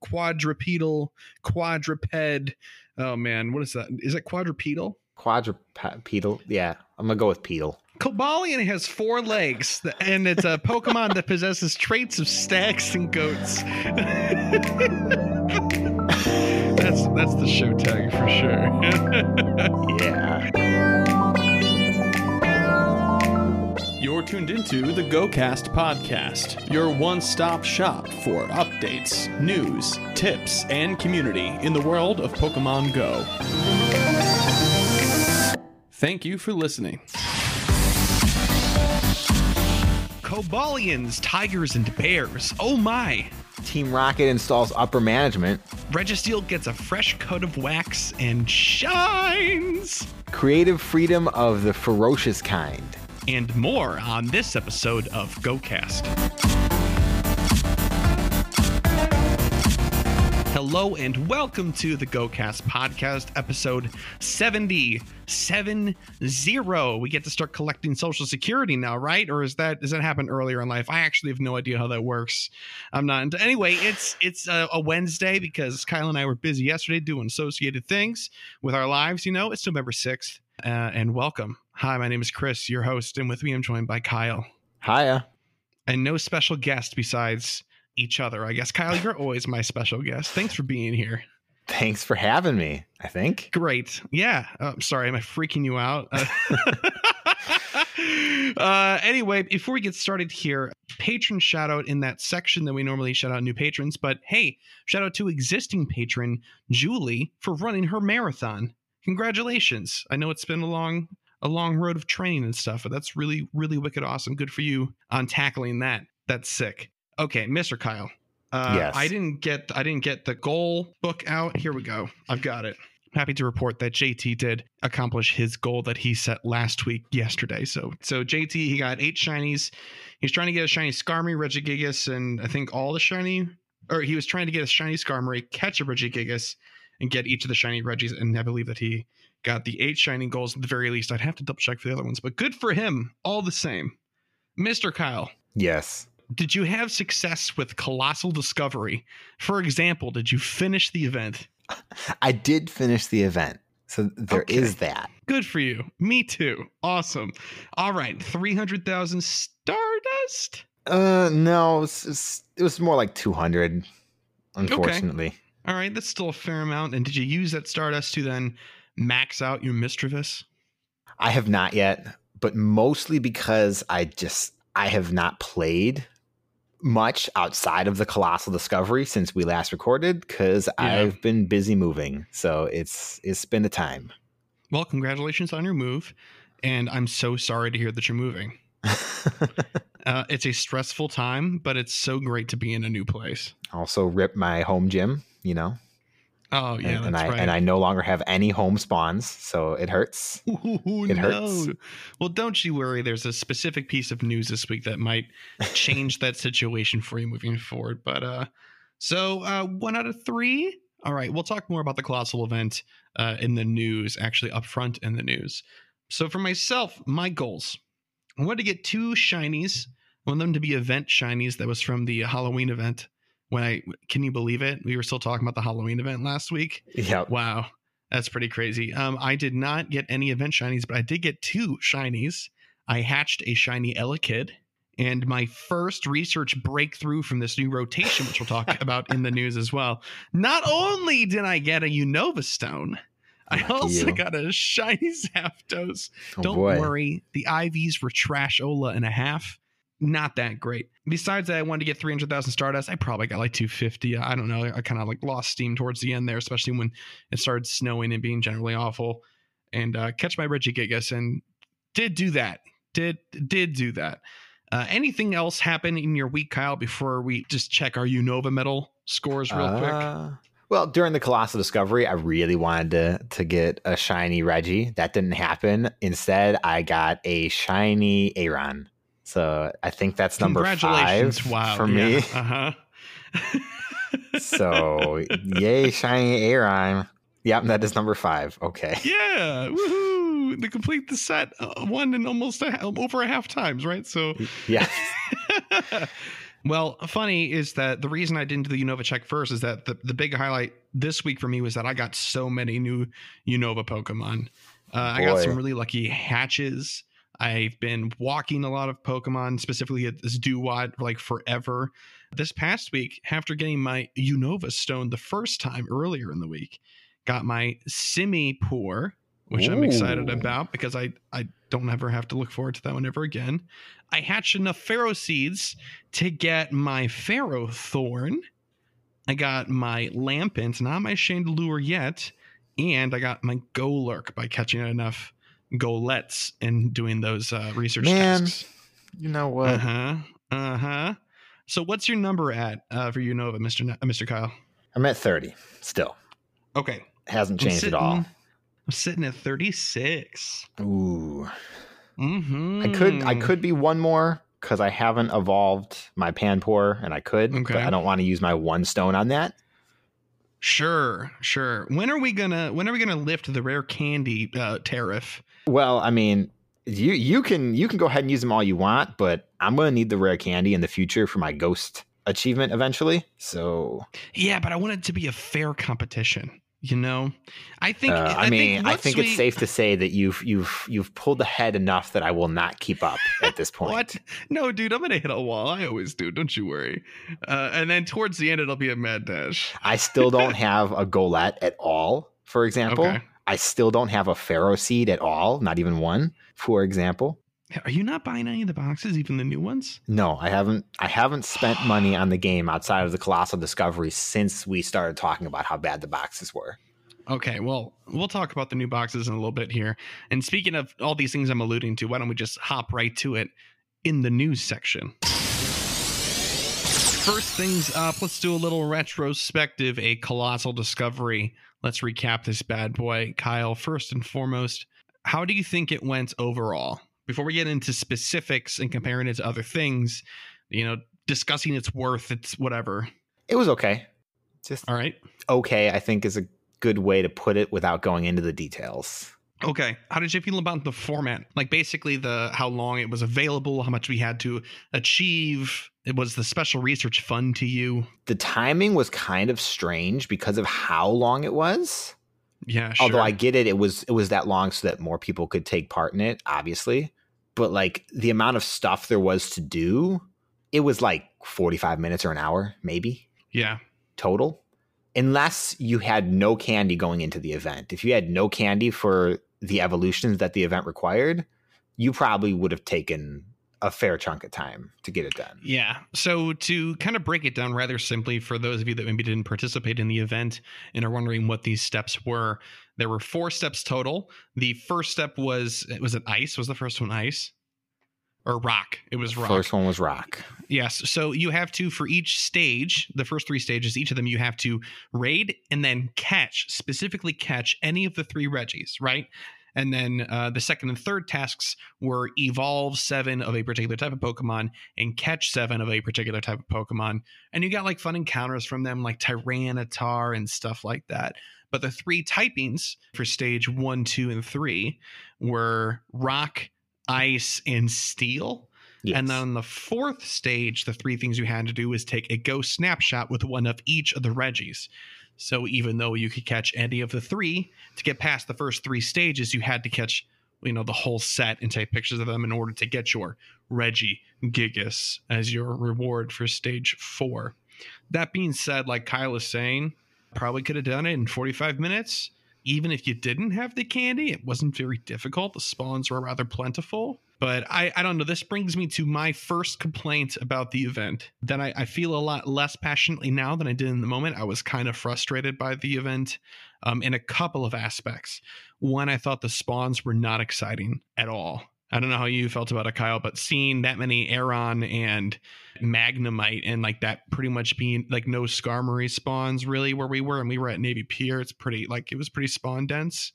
quadrupedal, quadruped. Oh man, what is that? Is it quadrupedal? Quadrupedal. Yeah, I'm gonna go with pedal. Cobalion has four legs, and it's a Pokemon that possesses traits of stags and goats. that's that's the show tag for sure. Yeah. Tuned into the GoCast podcast, your one stop shop for updates, news, tips, and community in the world of Pokemon Go. Thank you for listening. Cobalions, tigers, and bears. Oh my! Team Rocket installs upper management. Registeel gets a fresh coat of wax and shines! Creative freedom of the ferocious kind. And more on this episode of GoCast. Hello and welcome to the GoCast podcast, episode 70. 70. We get to start collecting social security now, right? Or is that does that happen earlier in life? I actually have no idea how that works. I'm not. Into, Anyway, it's it's a, a Wednesday because Kyle and I were busy yesterday doing associated things with our lives. You know, it's November 6th. Uh, and welcome. Hi, my name is Chris, your host, and with me I'm joined by Kyle Hiya. and no special guest besides each other. I guess Kyle, you're always my special guest. Thanks for being here. Thanks for having me. I think. Great. Yeah. Uh, I'm sorry. Am I freaking you out? uh, anyway, before we get started here, patron shout out in that section that we normally shout out new patrons. But hey, shout out to existing patron Julie for running her marathon. Congratulations. I know it's been a long a long road of training and stuff, but that's really, really wicked awesome. Good for you on tackling that. That's sick. Okay, Mr. Kyle. Uh, Yes. I didn't get I didn't get the goal book out. Here we go. I've got it. Happy to report that JT did accomplish his goal that he set last week yesterday. So so JT he got eight shinies. He's trying to get a shiny Skarmory, Regigigas, and I think all the shiny or he was trying to get a shiny Skarmory, catch a Regigigas, and get each of the shiny Reggies. And I believe that he got the eight shining goals at the very least. I'd have to double check for the other ones, but good for him all the same. Mr. Kyle, Yes. did you have success with Colossal Discovery? For example, did you finish the event? I did finish the event. So there is Okay. that. Good for you. Me too. Awesome. All right, 300,000 Stardust? Uh no, it was, it was- it was more like 200 unfortunately. All right, that's still a fair amount. And did you use that Stardust to then max out your Mischievous? I have not yet, but mostly because I just I have not played much outside of the colossal discovery since we last recorded cuz Yeah. I've been busy moving. So it's it's been a time. Well, congratulations on your move. And I'm so sorry to hear that you're moving. Uh, it's a stressful time, but it's so great to be in a new place. also rip my home gym, you know. Oh, yeah, and, that's and I right. and I no longer have any home spawns, so it hurts. Ooh, It hurts. no. Well, don't you worry. There's a specific piece of news this week that might change that situation for you moving forward. But uh, so uh, one out of three. All right, we'll talk more about the colossal event uh, in the news, actually up front in the news. So for myself, my goals: I wanted to get two shinies. I want them to be event shinies. That was from the Halloween event. When I can you believe it? We were still talking about the Halloween event last week. Yep. Wow, that's pretty crazy. Um, I did not get any event shinies, but I did get two shinies. I hatched a shiny Elekid, and my first research breakthrough from this new rotation, which we'll talk about in the news as well. Not only did I get a Unova Stone, I Lucky also you. got a shiny Zapdos. Oh, Don't boy. worry, the IVs were trash Ola and a half. Not that great. Besides that, I wanted to get 300,000 Stardust. I probably got like 250. I don't know. I kind of like lost steam towards the end there, especially when it started snowing and being generally awful. And uh, catch my Regigigas and did do that. Did did do that. Uh, anything else happen in your week, Kyle? Before we just check our Unova medal scores real quick. Uh, Well, during the colossal discovery, I really wanted to to get a shiny Reggie. That didn't happen. Instead, I got a shiny Aron. So I think that's number Congratulations! five wow, for yeah, me. Uh huh. So yay, shiny Aron. Yep, that is number five. Okay. Yeah, woohoo! To complete the set, uh, one and almost a, over a half times, right? So, Yeah. Well, funny is that the reason I didn't do the Unova check first is that the, the big highlight this week for me was that I got so many new Unova Pokemon. Uh, I got some really lucky hatches. I've been walking a lot of Pokemon, specifically at this Duwat, like forever. This past week, after getting my Unova Stone the first time earlier in the week, got my Simipour, which I'm excited about because I, I don't ever have to look forward to that one ever again. I hatched enough Ferroseeds to get my Ferrothorn. I got my Lampent, not my Chandelure yet, and I got my Golurk by catching enough Goletts and doing those uh, research Man, tasks. You know what? Uh huh. Uh huh. So, what's your number at uh, for Unova, Mister N- uh, Mister Kyle? I'm at 30 still. Okay, Hasn't I'm changed at all. I'm sitting at thirty six. Ooh. Mm-hmm. I could I could be one more because I haven't evolved my Panpour and I could, but I don't want to use my one stone on that. Sure, sure. When are we gonna when are we gonna lift the rare candy uh, tariff? Well, I mean, you you can you can go ahead and use them all you want, but I'm gonna need the rare candy in the future for my ghost achievement eventually. So Yeah, but I want it to be a fair competition. You know, I think. uh, I, mean, I think we- it's safe to say that you've you've you've pulled ahead enough that I will not keep up at this point. What? No, dude, I'm gonna hit a wall. I always do. Don't you worry. Uh, and then towards the end, it'll be a mad dash. I still don't have a Golett at all, for example. Okay. I still don't have a Ferroseed at all, not even one, for example. Are you not buying any of the boxes, even the new ones? No, I haven't I haven't spent money on the game outside of the Colossal Discovery since we started talking about how bad the boxes were. Okay, well, we'll talk about the new boxes in a little bit here. And speaking of all these things I'm alluding to, why don't we just hop right to it in the news section? First things up, let's do a little retrospective, a colossal discovery. Let's recap this bad boy. Kyle, first and foremost, how do you think it went overall? Before we get into specifics and comparing it to other things, you know, discussing its worth, it's whatever. It was okay. Just All right. okay, I think is a good way to put it without going into the details. Okay. How did you feel about the format? Like basically the how long it was available, how much we had to achieve. It was the special research fun to you. The timing was kind of strange because of how long it was. Yeah, sure. Although I get it, it was it was that long so that more people could take part in it, obviously. But like the amount of stuff there was to do, it was like 45 minutes or an hour, maybe yeah. total. Unless you had no candy going into the event. If you had no candy for the evolutions that the event required, you probably would have taken a fair chunk of time to get it done. Yeah. So to kind of break it down rather simply for those of you that maybe didn't participate in the event and are wondering what these steps were, there were four steps total. The first step was was it ice? Was the first one ice? Or rock? It was rock. First one was rock. Yes. So you have to, for each stage, the first three stages, each of them, you have to raid and then catch, specifically catch any of the three Reggies, right? And then uh, the second and third tasks were evolve seven of a particular type of Pokemon and catch seven of a particular type of Pokemon. And you got like fun encounters from them, like Tyranitar and stuff like that. But the three typings for stage one, two, and three were rock, ice, and steel. Yes. And then on the fourth stage, the three things you had to do was take a ghost snapshot with one of each of the Reggies. So even though you could catch any of the three, to get past the first three stages, you had to catch, you know, the whole set and take pictures of them in order to get your Reggie Gigas as your reward for stage four. That being said, like Kyle is saying, probably could have done it in 45 minutes. Even if you didn't have the candy, it wasn't very difficult. The spawns were rather plentiful. But I, I don't know. This brings me to my first complaint about the event. That I, I feel a lot less passionately now than I did in the moment. I was kind of frustrated by the event um, in a couple of aspects. One, I thought the spawns were not exciting at all. I don't know how you felt about it, Kyle, but seeing that many Aron and Magnemite and like that pretty much being like no Skarmory spawns really where we were and we were at Navy Pier, it's pretty like it was pretty spawn dense.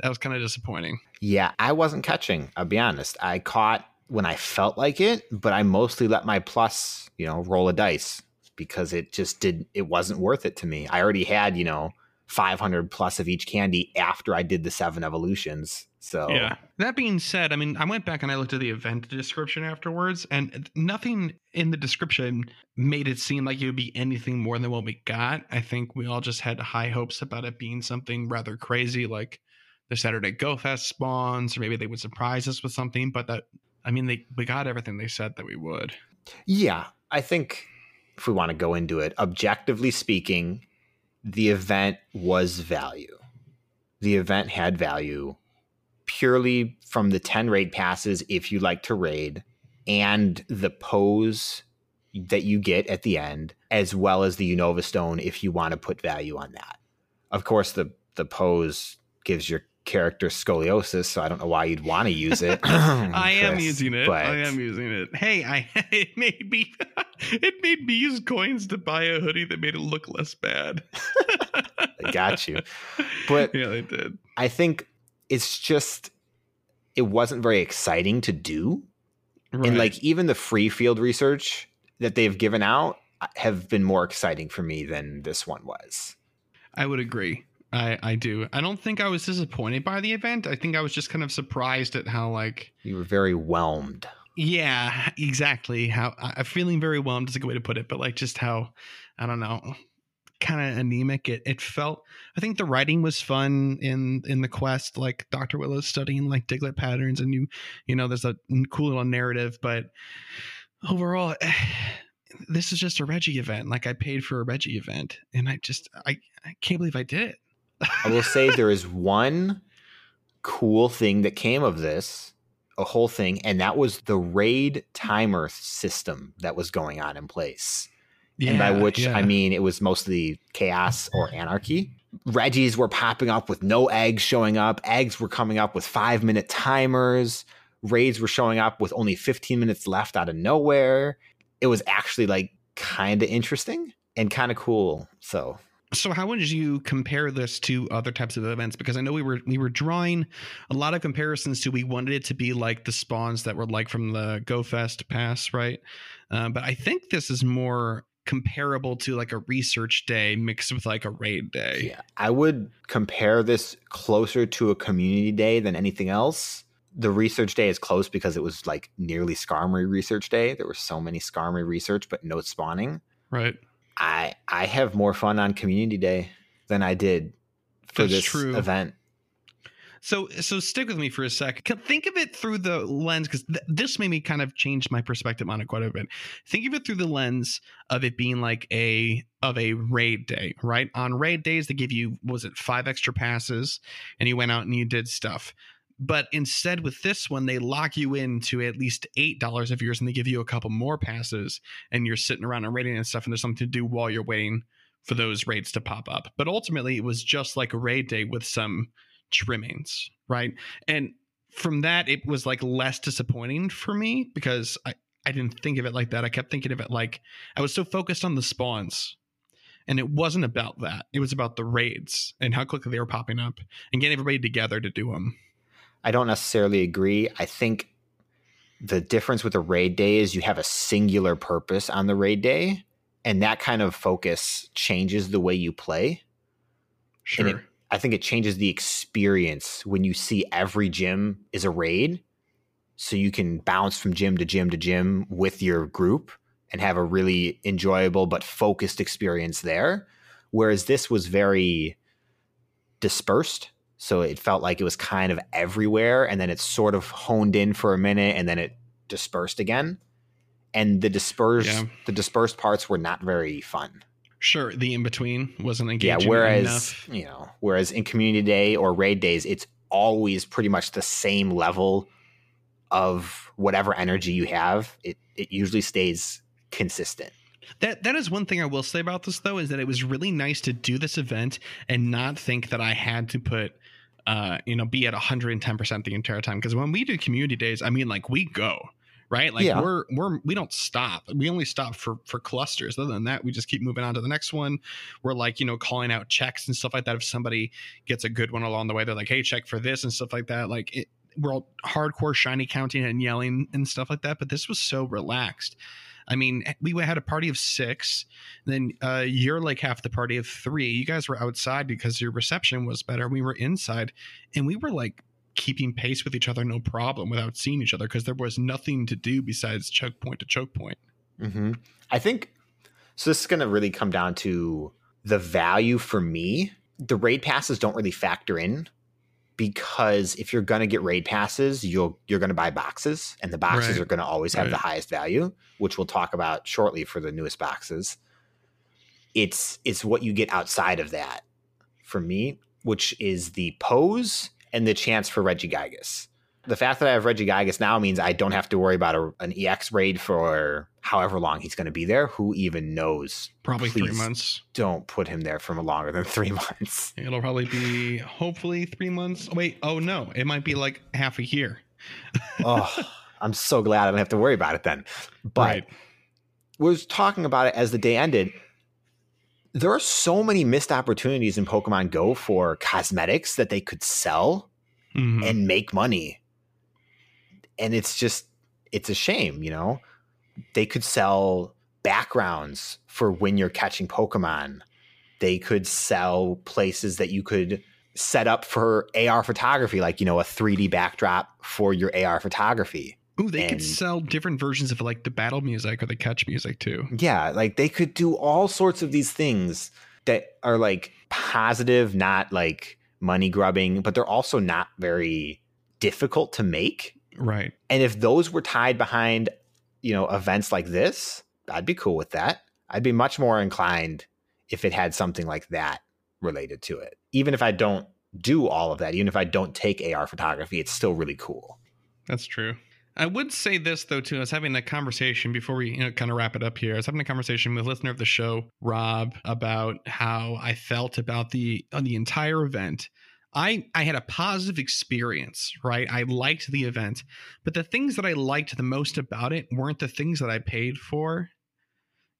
That was kind of disappointing. Yeah, I wasn't catching. I'll be honest. I caught when I felt like it, but I mostly let my plus, you know, roll a dice because it just did. It wasn't worth it to me. I already had, you know, 500 plus of each candy after I did the seven evolutions. So Yeah. That being said, I mean, I went back and I looked at the event description afterwards, and nothing in the description made it seem like it would be anything more than what we got. I think we all just had high hopes about it being something rather crazy, like the Saturday Go Fest spawns, or maybe they would surprise us with something. But that, I mean, they we got everything they said that we would. Yeah, I think if we want to go into it, objectively speaking, the event was value. The event had value purely from the 10 raid passes if you like to raid and the pose that you get at the end, as well as the Unova Stone if you want to put value on that. Of course, the the pose gives your character scoliosis, so I don't know why you'd want to use it. I am using it. I am using it. Hey, I it made me it made me use coins to buy a hoodie that made it look less bad. I got you. But- yeah, they did. I think it's just it wasn't very exciting to do. Right. And like even the free field research that they've given out uh, have been more exciting for me than this one was. I would agree. I I do. I don't think I was disappointed by the event. I think I was just kind of surprised at how like You were very whelmed. yeah, exactly. How I'm feeling very whelmed is a good way to put it, but like just how I don't know, kind of anemic it it felt. I think the writing was fun in in the quest, like Dr. Willow's studying like Diglett patterns, and you you know there's a cool little narrative, but overall. Eh, this is just a Reggie event. Like I paid for a Reggie event, and I just I, I can't believe I did it. I will say there is one cool thing that came of this, a whole thing, and that was the raid timer system that was going on in place. And by which yeah. I mean it was mostly chaos or anarchy. Reggies were popping up with no eggs showing up. Eggs were coming up with five minute timers. Raids were showing up with only 15 minutes left out of nowhere. It was actually like kind of interesting and kind of cool. So So how would you compare this to other types of events? Because I know we were we were drawing a lot of comparisons to we wanted it to be like the spawns that were like from the Go Fest pass, right? Uh, but I think this is more comparable to like a research day mixed with like a raid day. yeah, I would compare this closer to a community day than anything else. The research day is close because it was like nearly Skarmory research day. There were so many Skarmory research, but no spawning. Right. I I have more fun on community day than I did for That's this true. event. So so stick with me for a sec. Think of it through the lens because th- this made me kind of change my perspective on it quite a bit. Think of it through the lens of it being like a of a raid day, right? On raid days, they give you was it five extra passes, and you went out and you did stuff. But instead, with this one, they lock you into at least eight dollars of yours, and they give you a couple more passes, and you're sitting around and raiding and stuff, and there's something to do while you're waiting for those raids to pop up. But ultimately, it was just like a raid day with some trimmings, right? And from that, it was like less disappointing for me because I, I didn't think of it like that. I kept thinking of it like I was so focused on the spawns. And it wasn't about that. It was about the raids and how quickly they were popping up and getting everybody together to do them. I don't necessarily agree. I think the difference with a raid day is you have a singular purpose on the raid day, and that kind of focus changes the way you play. Sure. it- I think it changes the experience when you see every gym is a raid. So you can bounce from gym to gym to gym with your group and have a really enjoyable but focused experience there. Whereas this was very dispersed. So it felt like it was kind of everywhere and then it sort of honed in for a minute and then it dispersed again. And the dispersed Yeah. the dispersed parts were not very fun. Sure. The in between wasn't engaging Yeah, whereas enough. you know, whereas in community day or raid days, it's always pretty much the same level of whatever energy you have. It it usually stays consistent. That that is one thing I will say about this though is that it was really nice to do this event and not think that I had to put uh you know be at 110% the entire time because when we do community days I mean like we go right like Yeah. we're we're we don't stop we only stop for for clusters other than that we just keep moving on to the next one we're like you know calling out checks and stuff like that if somebody gets a good one along the way they're like hey check for this and stuff like that like it, we're all hardcore shiny counting and yelling and stuff like that but this was so relaxed I mean, we had a party of six. Then uh, you're like half the party of three. You guys were outside because your reception was better. We were inside, and we were like keeping pace with each other, no problem, without seeing each other because there was nothing to do besides choke point to choke point. Mm-hmm. I think so. This is going to really come down to the value for me. The raid passes don't really factor in because if you're going to get raid passes, you'll you're going to buy boxes, and the boxes Right. are going to always have Right. the highest value, which we'll talk about shortly for the newest boxes. It's it's what you get outside of that for me, which is the pose and the chance for Reggie Regigigas. The fact that I have Reggie Regigigas now means I don't have to worry about a, an EX raid for however long he's going to be there. Who even knows? Probably three months. Don't put him there for longer than three months. It'll probably be hopefully three months. Wait, oh no, it might be like half a year. oh, I'm so glad I don't have to worry about it then. But Right. was talking about it as the day ended. There are so many missed opportunities in Pokemon Go for cosmetics that they could sell Mhm. and make money. And it's just, it's a shame, you know? They could sell backgrounds for when you're catching Pokemon. They could sell places that you could set up for AR photography, like, you know, a 3D backdrop for your AR photography. Ooh, they could sell different versions of like the battle music or the catch music too. Yeah, like they could do all sorts of these things that are like positive, not like money grubbing, but they're also not very difficult to make. Right. And if those were tied behind, you know, events like this, I'd be cool with that. I'd be much more inclined if it had something like that related to it. Even if I don't do all of that, even if I don't take AR photography, it's still really cool. That's true. I would say this though too. I was having a conversation before we you know kind of wrap it up here. I was having a conversation with a listener of the show, Rob, about how I felt about the on the entire event. I I had a positive experience, right? I liked the event, but the things that I liked the most about it weren't the things that I paid for.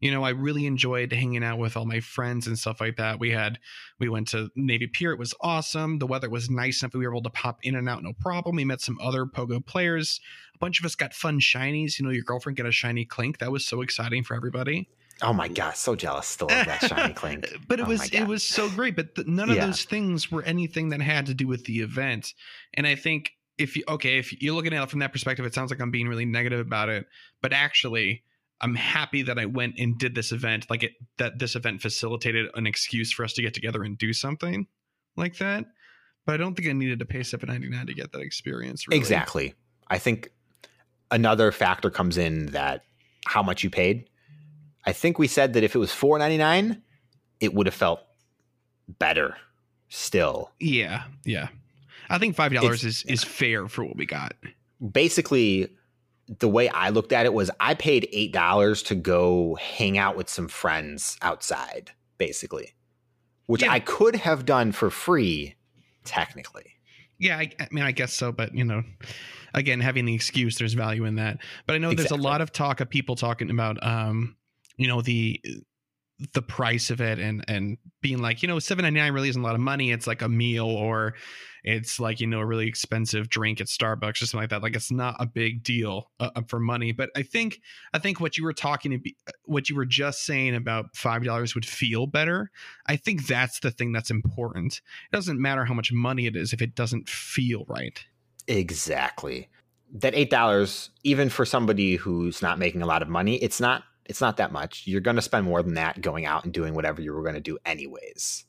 You know, I really enjoyed hanging out with all my friends and stuff like that. We had we went to Navy Pier. It was awesome. The weather was nice enough. We were able to pop in and out, no problem. We met some other Pogo players. A bunch of us got fun shinies. You know, your girlfriend got a shiny Klink. That was so exciting for everybody. Oh my god, so jealous still of that shiny Klink. But it Oh was it was so great. But th- none of Yeah. those things were anything that had to do with the event. And I think if you okay, if you're looking at it from that perspective, it sounds like I'm being really negative about it. But actually, I'm happy that I went and did this event. Like it that this event facilitated an excuse for us to get together and do something like that. But I don't think I needed to pay seven ninety nine to get that experience. Really. Exactly. I think another factor comes in that how much you paid. I think we said that if it was four ninety nine, it would have felt better still. Yeah, yeah. I think five dollars It's- is is fair for what we got. Basically, the way I looked at it was I paid eight dollars to go hang out with some friends outside, basically. Which Yeah. I could have done for free, technically. Yeah, I, I mean, I guess so, but you know, again, having the excuse, there's value in that. But I know there's a lot of talk of people talking about, um, you know, the the price of it and and being like, you know, seven ninety nine really isn't a lot of money. It's like a meal or it's like you know a really expensive drink at Starbucks or something like that. Like it's not a big deal uh, uh, for money. But I think I think what you were talking to what you were just saying about five dollars would feel better. I think that's the thing that's important. It doesn't matter how much money it is if it doesn't feel right. Exactly. That eight dollars, even for somebody who's not making a lot of money, it's not it's not that much. You're gonna spend more than that going out and doing whatever you were gonna do anyways.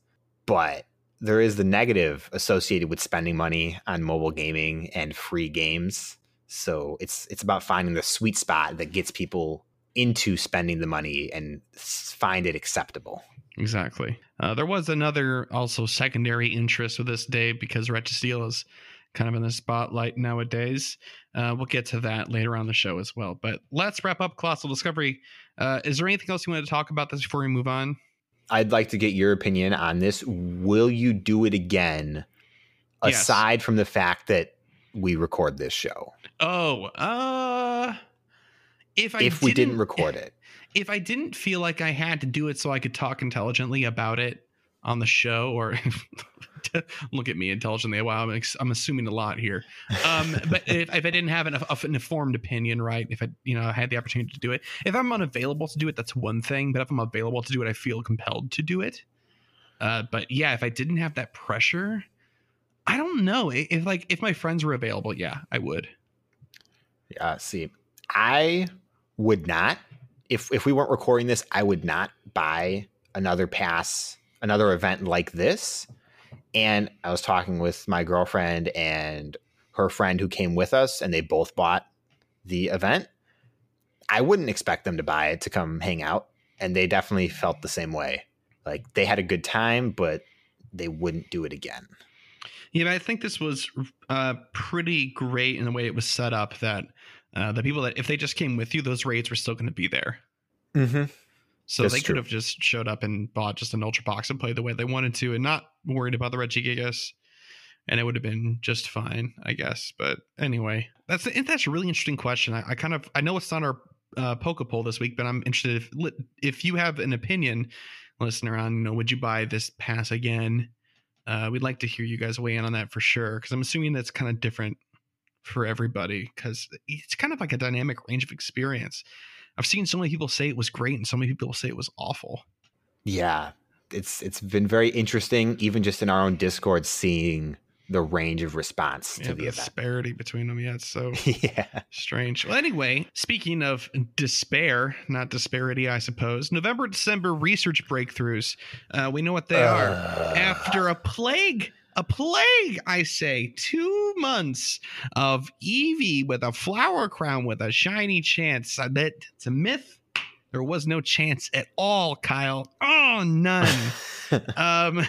But there is the negative associated with spending money on mobile gaming and free games. So it's it's about finding the sweet spot that gets people into spending the money and find it acceptable. Exactly. Uh, there was another also secondary interest with this day because Registeel is kind of in the spotlight nowadays. Uh, we'll get to that later on the show as well. But let's wrap up Colossal Discovery. Uh, is there anything else you want to talk about this before we move on? I'd like to get your opinion on this. Will you do it again? Yes. Aside from the fact that we record this show, Oh, uh, if I if we didn't record it, if I didn't feel like I had to do it so I could talk intelligently about it on the show, or Look at me intelligently. Wow, I'm, I'm assuming a lot here. Um, but if, if I didn't have an, an informed opinion, right? If I, you know, I had the opportunity to do it, if I'm unavailable to do it, that's one thing. But if I'm available to do it, I feel compelled to do it. Uh, but yeah, if I didn't have that pressure, I don't know. If like if my friends were available, yeah, I would. Yeah. See, I would not. If if we weren't recording this, I would not buy another pass, another event like this. And I was talking with my girlfriend and her friend who came with us, and they both bought the event. I wouldn't expect them to buy it to come hang out, and they definitely felt the same way. Like they had a good time, but they wouldn't do it again. Yeah, but I think this was uh, pretty great in the way it was set up. That uh, the people that if they just came with you, those raids were still going to be there. Mm-hmm. So That's they true. could have just showed up and bought just an ultra box and played the way they wanted to, and not worried about the Regigigas and it would have been just fine, I guess. But anyway, that's that's a really interesting question. I, I kind of I know it's not our uh, poke poll this week, but I'm interested if if you have an opinion, listener, on you know would you buy this pass again? Uh, we'd like to hear you guys weigh in on that for sure, because I'm assuming that's kind of different for everybody, because it's kind of like a dynamic range of experience. I've seen so many people say it was great, and so many people say it was awful. Yeah, it's it's been very interesting, even just in our own Discord, seeing the range of response Yeah, to the the disparity between them. Yeah, it's so yeah, strange. Well, anyway, speaking of despair, not disparity, I suppose. November, December research breakthroughs. Uh, we know what they are. Uh, After a plague, a plague, I say, two months of Eevee with a flower crown with a shiny chance. I bet it's a myth. There was no chance at all, Kyle. Oh, none. um,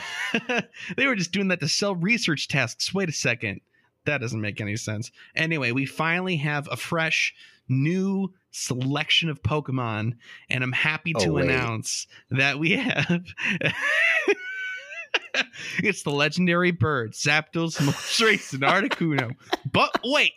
they were just doing that to sell research tests. Wait a second. That doesn't make any sense. Anyway, we finally have a fresh, new selection of Pokemon, and I'm happy to Oh, announce that we have. it's the legendary bird, Zapdos, Moltres, and Articuno. But wait,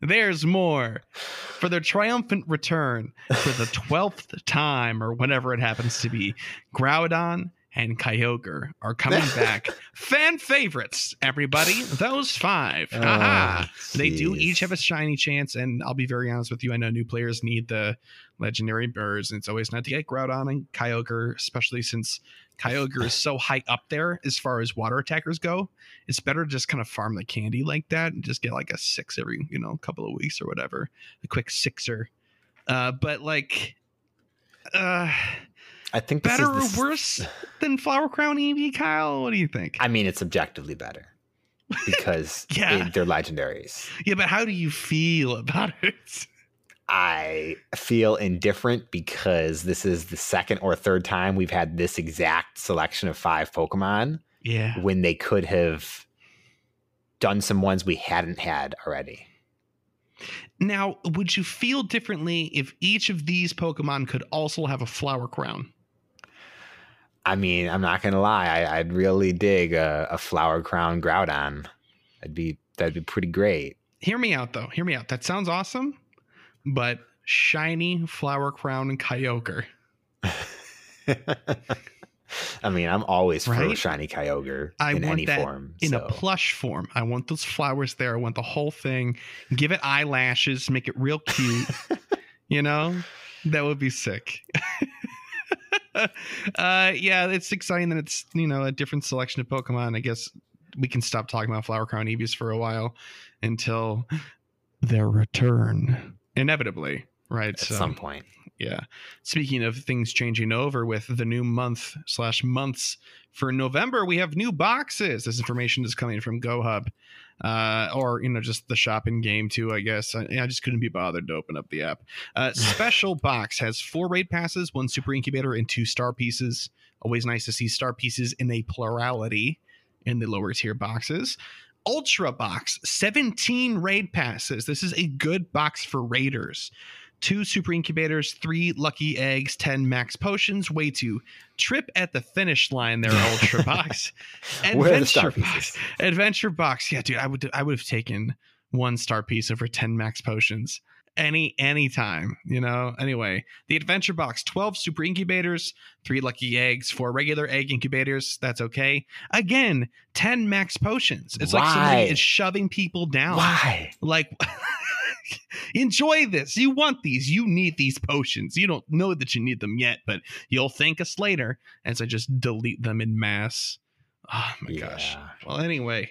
there's more. For their triumphant return for the 12th time, or whenever it happens to be, Groudon and Kyogre are coming back. Fan favorites, everybody. Those five. Oh, They do each have a shiny chance, and I'll be very honest with you. I know new players need the legendary birds, and it's always nice to get Groudon and Kyogre, especially since Kyogre is so high up there as far as water attackers go. It's better to just kind of farm the candy like that and just get like a six every, you know, couple of weeks or whatever, a quick sixer. Uh, but like, uh, I think this better or is the s- worse than Flower Crown Eevee, Kyle? What do you think? I mean, it's objectively better because Yeah. it- they're legendaries. yeah, but how do you feel about it? I feel indifferent because this is the second or third time we've had this exact selection of five Pokemon Yeah. when they could have done some ones we hadn't had already. Now, would you feel differently if each of these Pokemon could also have a flower crown? I mean, I'm not gonna lie, I, I'd really dig a, a flower crown Groudon. That'd be that'd be pretty great. Hear me out, though. Hear me out. That sounds awesome, but shiny flower crown Kyogre. I mean, I'm always for shiny Kyogre I in want any that form. in so. a plush form. I want those flowers there. I want the whole thing. Give it eyelashes, make it real cute. you know, that would be sick. uh, yeah, it's exciting that it's you know a different selection of Pokemon. I guess we can stop talking about Flower Crown Eevees for a while until their return, inevitably. Right. at some point. Yeah. Speaking of things changing over with the new month slash months for November, we have new boxes. This information is coming from GoHub, uh, or you know, just the shopping game too. I guess I, I just couldn't be bothered to open up the app. Uh, special box has four raid passes, one super incubator, and two star pieces. Always nice to see star pieces in a plurality in the lower tier boxes. Ultra box, 17 raid passes. This is a good box for raiders two super incubators, three lucky eggs, 10 max potions. Way to trip at the finish line there, Ultra Box. Adventure Box. Adventure Box. Yeah, dude, I would I would have taken one star piece over 10 max potions. any anytime you know anyway the adventure box 12 super incubators 3 lucky eggs 4 regular egg incubators that's okay again 10 max potions it's like Why? somebody is shoving people down Why? like enjoy this you want these you need these potions you don't know that you need them yet but you'll thank us later as i just delete them in mass oh my gosh well anyway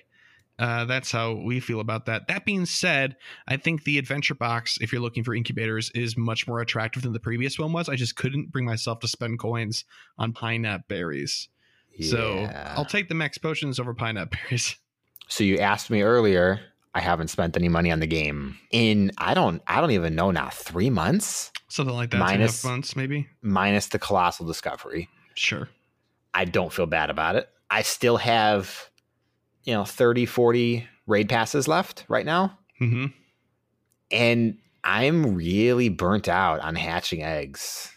uh, that's how we feel about that. That being said, I think the adventure box, if you're looking for incubators, is much more attractive than the previous one was. I just couldn't bring myself to spend coins on Pinap berries. So I'll take the max potions over Pinap berries. So you asked me earlier. I haven't spent any money on the game in I don't I don't even know now three months Something like that. Minus- months, maybe. minus the colossal discovery. Sure. I don't feel bad about it. I still have you know 30 40 raid passes left right now hmm and I'm really burnt out on hatching eggs.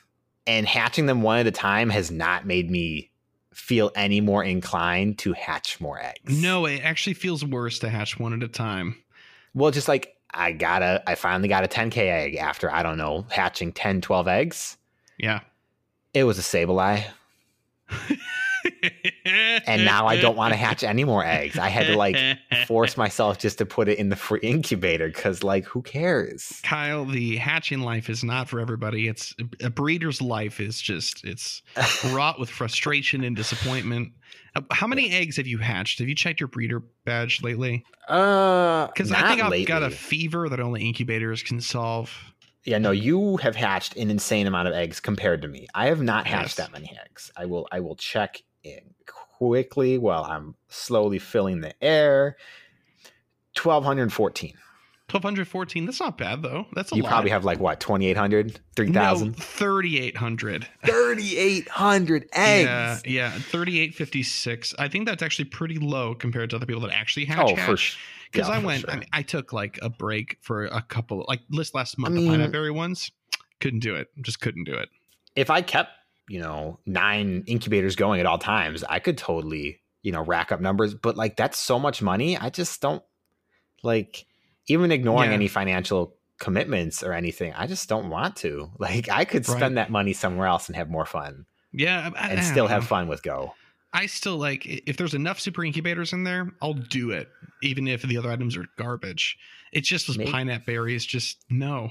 And hatching them one at a time has not made me feel any more inclined to hatch more eggs. No, it actually feels worse to hatch one at a time. Well, just like I got a, I finally got a 10K egg after, I don't know, hatching 10, 12 eggs. Yeah. It was a Sableye. And now I don't want to hatch any more eggs. I had to like force myself just to put it in the free incubator because, like, who cares? Kyle, the hatching life is not for everybody. It's a breeder's life is just it's wrought with frustration and disappointment. Uh, How many eggs have you hatched? Have you checked your breeder badge lately? Uh, Because I think I've got a fever that only incubators can solve. Yeah, no, you have hatched an insane amount of eggs compared to me. I have not hatched Yes. that many eggs. I will I will check in quickly while I'm slowly filling the air. 1214. 1214. That's not bad though. That's a You lot. probably have like what, 2800, no, 3000? 3800. 3800 eggs. Yeah, yeah, 3856. I think that's actually pretty low compared to other people that actually hatch. Oh, for sure. because Yeah, I went. sure. I, mean, I took like a break for a couple, like this last month. mean- the pineapple berry ones couldn't do it. Just couldn't do it. if I kept, you know, nine incubators going at all times, I could totally, you know, rack up numbers. But like that's so much money. I just don't like even ignoring Yeah. any financial commitments or anything. I just don't want to. Like I could Right. spend that money somewhere else and have more fun Yeah, I, I and don't still have fun with Go. I still like if there's enough super incubators in there, I'll do it, even if the other items are garbage. It's just those Maybe- pineapple berries. Just no.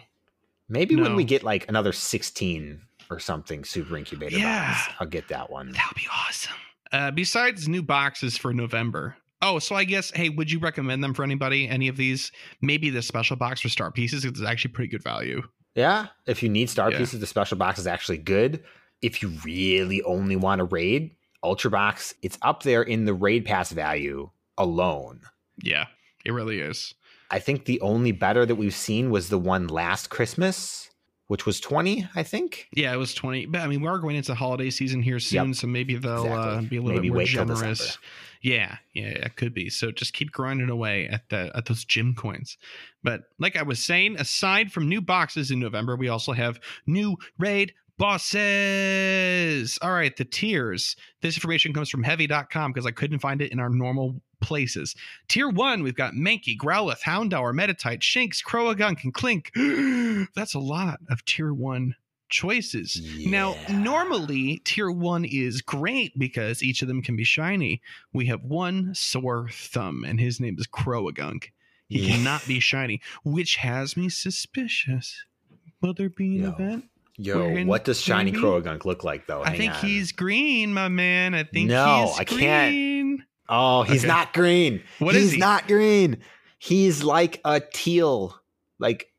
Maybe when we get like another 16 or something super incubator Yeah. box, I'll get that one. That would be awesome. Uh, besides new boxes for November. Oh, so I guess, hey, would you recommend them for anybody? Any of these? Maybe the special box for star pieces. It's actually pretty good value. Yeah. If you need star Yeah. pieces, the special box is actually good. If you really only want a raid, Ultra Box, it's up there in the raid pass value alone. Yeah, it really is. I think the only better that we've seen was the one last Christmas, which was 20, I think. Yeah, it was 20. But I mean, we are going into holiday season here soon, Yep. so maybe they'll uh, be a little Maybe bit more generous. Yeah, yeah, it could be. So just keep grinding away at the at those gym coins. But like I was saying, aside from new boxes in November, we also have new raid bosses. All right, the tiers. This information comes from heavy.com because I couldn't find it in our normal places. Tier one, we've got Mankey, Growlithe, Houndour, Meditite, Shinx, Croagunk, and Klink. That's a lot of tier one choices. Now, normally tier one is great because each of them can be shiny. We have one sore thumb, and his name is Croagunk. He Yeah. cannot be shiny, which has me suspicious. Will there be an Yo, event? Yo, what does Shiny? Croagunk look like, though? I think on. he's green, my man. I think No, he's I can't. Oh, he's Okay. not green. What he's is he? not green. He's like a teal, like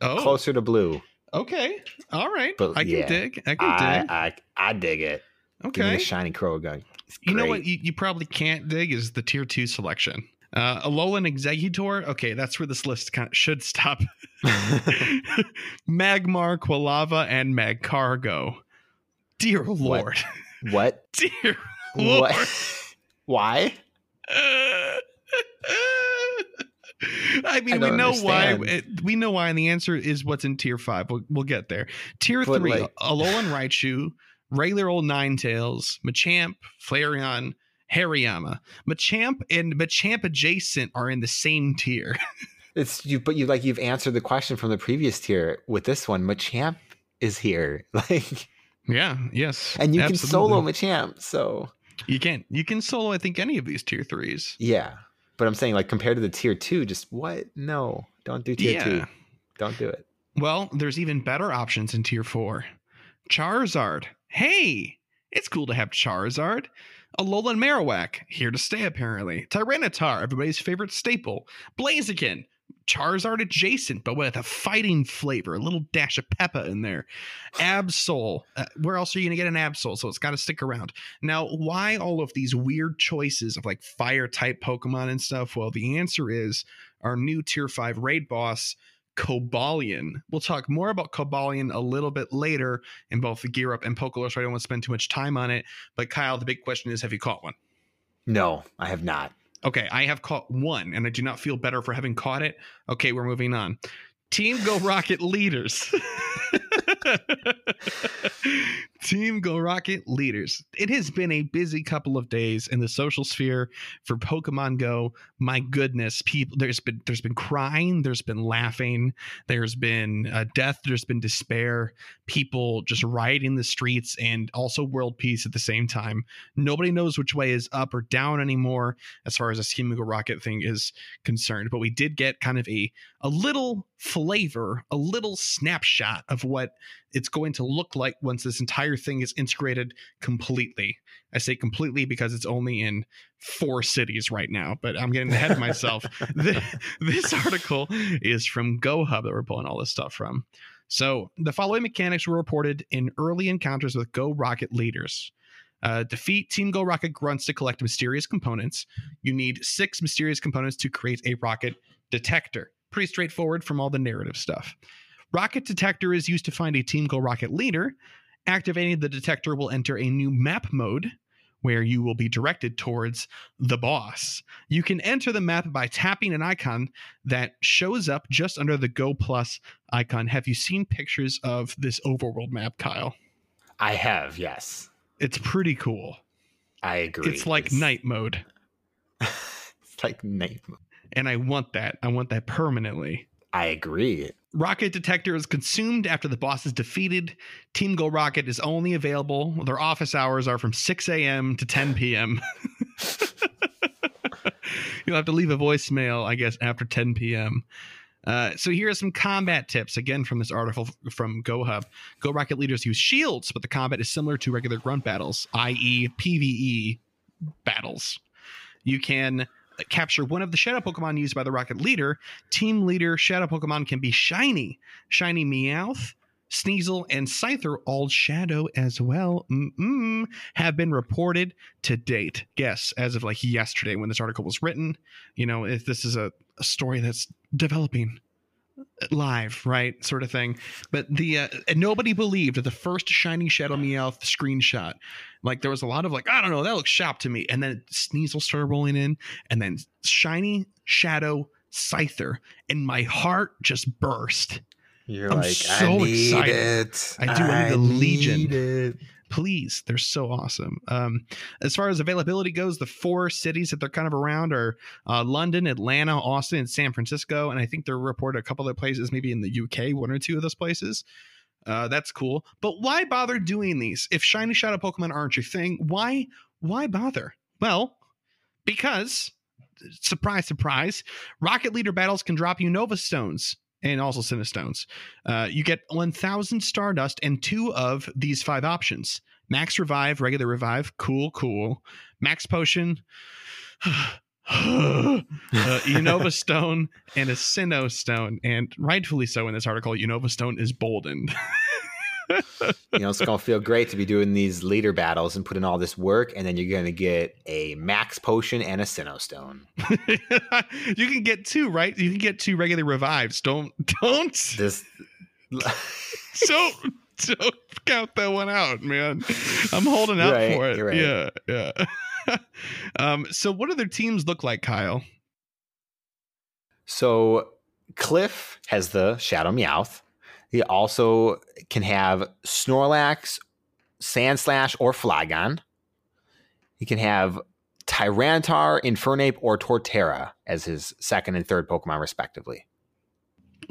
Oh, closer to blue. okay. All right. But, I can yeah, dig. I can I, dig. I I dig it. Give me okay. a shiny crow It's You know what you, you probably can't dig is the tier two selection. Uh, Alolan Exeggutor. Okay, that's where this list kind of should stop. Magmar, Quilava, and Magcargo. Dear Lord. what? Dear Lord. What? Why? I mean, I we know why. understand. it- we know why, and the answer is what's in tier five. We'll, we'll get there. Tier But, three: like- Alolan Raichu, regular old Ninetales, Machamp, Flareon, Hariyama. Machamp and Machamp adjacent are in the same tier. It's you, but you like you've answered the question from the previous tier with this one. Machamp is here, like, Yeah, yes. and you can solo. Machamp. So You can't. You can solo, I think, any of these tier threes. yeah, but I'm saying like compared to the tier two, just what? No, don't do tier Yeah. two. Don't do it. Well, there's even better options in tier four. Charizard. Hey, it's cool to have Charizard. Alolan Marowak, here to stay apparently. Tyranitar, everybody's favorite staple. Blaziken, Charizard adjacent, but with a fighting flavor, a little dash of Peppa in there. Absol, uh, where else are you going to get an Absol? So it's got to stick around. Now, why all of these weird choices of like fire type Pokemon and stuff? Well, the answer is our new tier 5 raid boss, Cobalion. We'll talk more about Cobalion a little bit later in both the Gear Up and Pokelore, so I don't want to spend too much time on it. But Kyle, the big question is have you caught one? No, I have not. Okay, I have caught one, and I do not feel better for having caught it. Okay, we're moving on. Team Go Rocket leaders. Team Go Rocket leaders. It has been a busy couple of days in the social sphere for Pokemon Go. My goodness, people there's been there's been crying, there's been laughing, there's been uh, death, there's been despair, people just rioting the streets and also world peace at the same time. Nobody knows which way is up or down anymore as far as this Team Go Rocket thing is concerned, but we did get kind of a a little flavor, a little snapshot of what it's going to look like once this entire thing is integrated completely. I say completely because it's only in four cities right now, but I'm getting ahead of myself. Th- this article is from GoHub that we're pulling all this stuff from. So the following mechanics were reported in early encounters with Go Rocket leaders. Uh, defeat Team Go Rocket grunts to collect mysterious components. You need six mysterious components to create a rocket detector. Pretty straightforward from all the narrative stuff. Rocket detector is used to find a Team Go Rocket leader. Activating the detector will enter a new map mode where you will be directed towards the boss. You can enter the map by tapping an icon that shows up just under the Go Plus icon. Have you seen pictures of this overworld map, Kyle? I have, yes. It's pretty cool. I agree. It's like night mode. it's like night. And I want that. I want that permanently. I agree. Rocket Detector is consumed after the boss is defeated. Team Go Rocket is only available. Their office hours are from 6 a.m. to 10 p.m. You'll have to leave a voicemail, I guess, after 10 p.m. Uh, so here are some combat tips again from this article from GoHub. Go Rocket leaders use shields, but the combat is similar to regular grunt battles, i.e., PVE battles. You can capture one of the shadow Pokemon used by the Rocket leader. Team leader shadow Pokemon can be Shiny, Shiny Meowth, Sneasel, and Scyther, all shadow as well, Mm-mm, have been reported to date. Guess as of like yesterday when this article was written. You know, if this is a, a story that's developing live, right? Sort of thing. But the uh, and nobody believed the first shiny Shadow Meowth screenshot. Like there was a lot of like, I don't know, that looks shop to me. And then Sneasel started rolling in, and then shiny Shadow Scyther, and my heart just burst. You're I'm like, so I need excited. it. I do. I need the Legion. need it. Please they're so awesome. Um, as far as availability goes the four cities that they're kind of around are uh, london atlanta austin and san francisco and i think they're reported a couple other places maybe in the uk one or two of those places. Uh, that's cool. But why bother doing these? If shiny shadow pokemon aren't your thing why why bother? Well because surprise surprise rocket leader battles can drop you nova stones and also Sinnoh Stones. Uh, you get 1,000 Stardust and two of these five options Max Revive, regular Revive, cool, cool. Max Potion, uh, Unova Stone, and a Sinnoh Stone. And rightfully so in this article, Unova Stone is boldened. You know, it's gonna feel great to be doing these leader battles and put in all this work, and then you're gonna get a max potion and a Sinnoh stone. you can get two, right? You can get two regular revives. Don't, don't, This don't, don't count that one out, man. I'm holding out right, for it. right. Yeah, yeah. um, so what do their teams look like, Kyle? So Cliff has the Shadow Meowth. He also can have Snorlax, Sandslash, or Flygon. He can have Tyranitar, Infernape, or Torterra as his second and third Pokemon, respectively.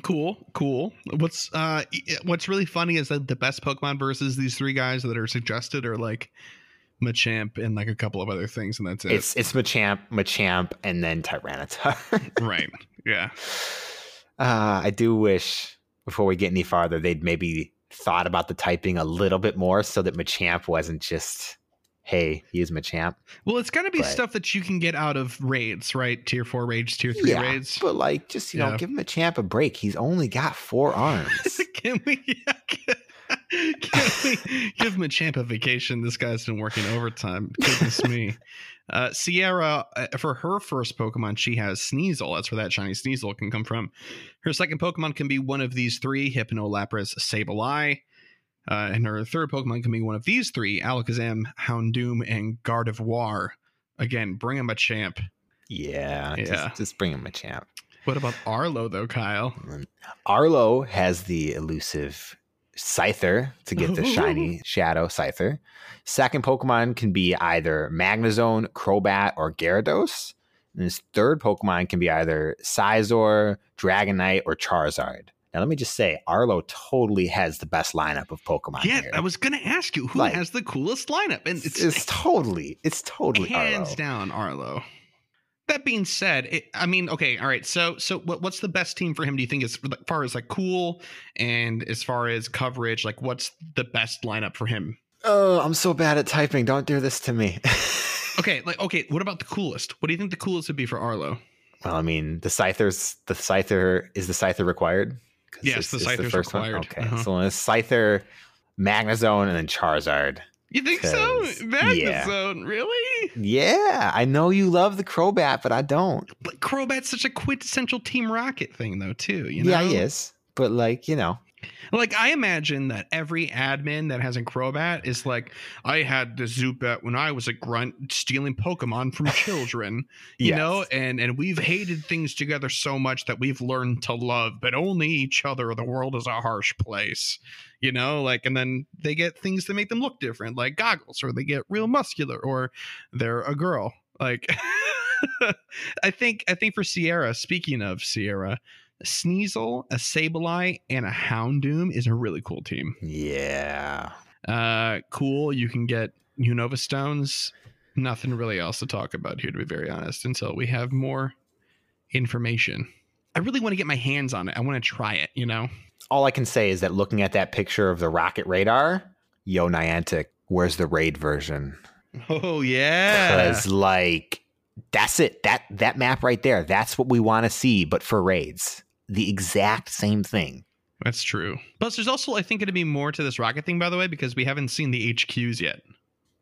Cool, cool. What's uh what's really funny is that the best Pokemon versus these three guys that are suggested are like Machamp and like a couple of other things, and that's it. It's it's Machamp, Machamp, and then Tyranitar. right. Yeah. Uh, I do wish before we get any farther, they'd maybe thought about the typing a little bit more so that Machamp wasn't just, hey, he's Machamp. Well, it's got to be But- stuff that you can get out of raids, right? Tier four raids, tier three yeah, raids. but like, just you Yeah. know, give Machamp a break. He's only got four arms. can we? Yeah, can, can we give Machamp a vacation? This guy's been working overtime. Goodness me. Uh, Sierra, uh, for her first Pokemon, she has Sneasel. That's where that shiny Sneasel can come from. Her second Pokemon can be one of these three Hypno, Lapras, Sableye. Uh, and her third Pokemon can be one of these three Alakazam, Houndoom, and Gardevoir. Again, bring Machamp. yeah, Yeah. Just, just bring Machamp. What about Arlo, though, Kyle? Arlo has the elusive Scyther to get the shiny Shadow Scyther. Second Pokemon can be either Magnezone, Crobat, or Gyarados. And his third Pokemon can be either Scizor, Dragonite, or Charizard. Now, let me just say, Arlo totally has the best lineup of Pokemon Yeah, here. I was going to ask you who Like, has the coolest lineup, and it's, it's, it's totally, it's totally hands Arlo. down Arlo. That being said, it, I mean, okay, all right. So, so what, what's the best team for him? Do you think as far as like cool and as far as coverage? Like, what's the best lineup for him? Oh, I'm so bad at typing. Don't do this to me. Okay, like okay, what about the coolest? What do you think the coolest would be for Arlo? Well, I mean, the Scyther's the Scyther is the Scyther required? Yes, it's- the Scyther's first one? required. Okay, Uh-huh. so it's Scyther, Magnezone, and then Charizard. You think so? 'Cause- Magnezone, really? Yeah, I know you love the Crobat, but I don't. But Crobat's such a quintessential Team Rocket thing, though, too. You know? Yeah, he is. But like, you know, Like I imagine that every admin that has a Crobat is like, I had the Zubat when I was a grunt stealing Pokemon from children, you Yes. know, and and we've hated things together so much that we've learned to love, but only each other. The world is a harsh place, you know. Like, and then they get things that make them look different, like goggles, or they get real muscular, or they're a girl. Like, I think I think for Sierra. Speaking of Sierra. Sneasel, a Sableye, and a Houndoom is a really cool team. yeah. Uh, cool. You can get Unova stones. Nothing really else to talk about here, to be very honest, until we have more information. I really want to get my hands on it. I want to try it. You know. All I can say is that looking at that picture of the rocket radar, yo Niantic, where's the raid version? Oh yeah. Because like that's it. That that map right there. That's what we want to see, but for raids. The exact same thing. That's true. Plus, there's also I think going to be more to this rocket thing, by the way, because we haven't seen the HQs yet.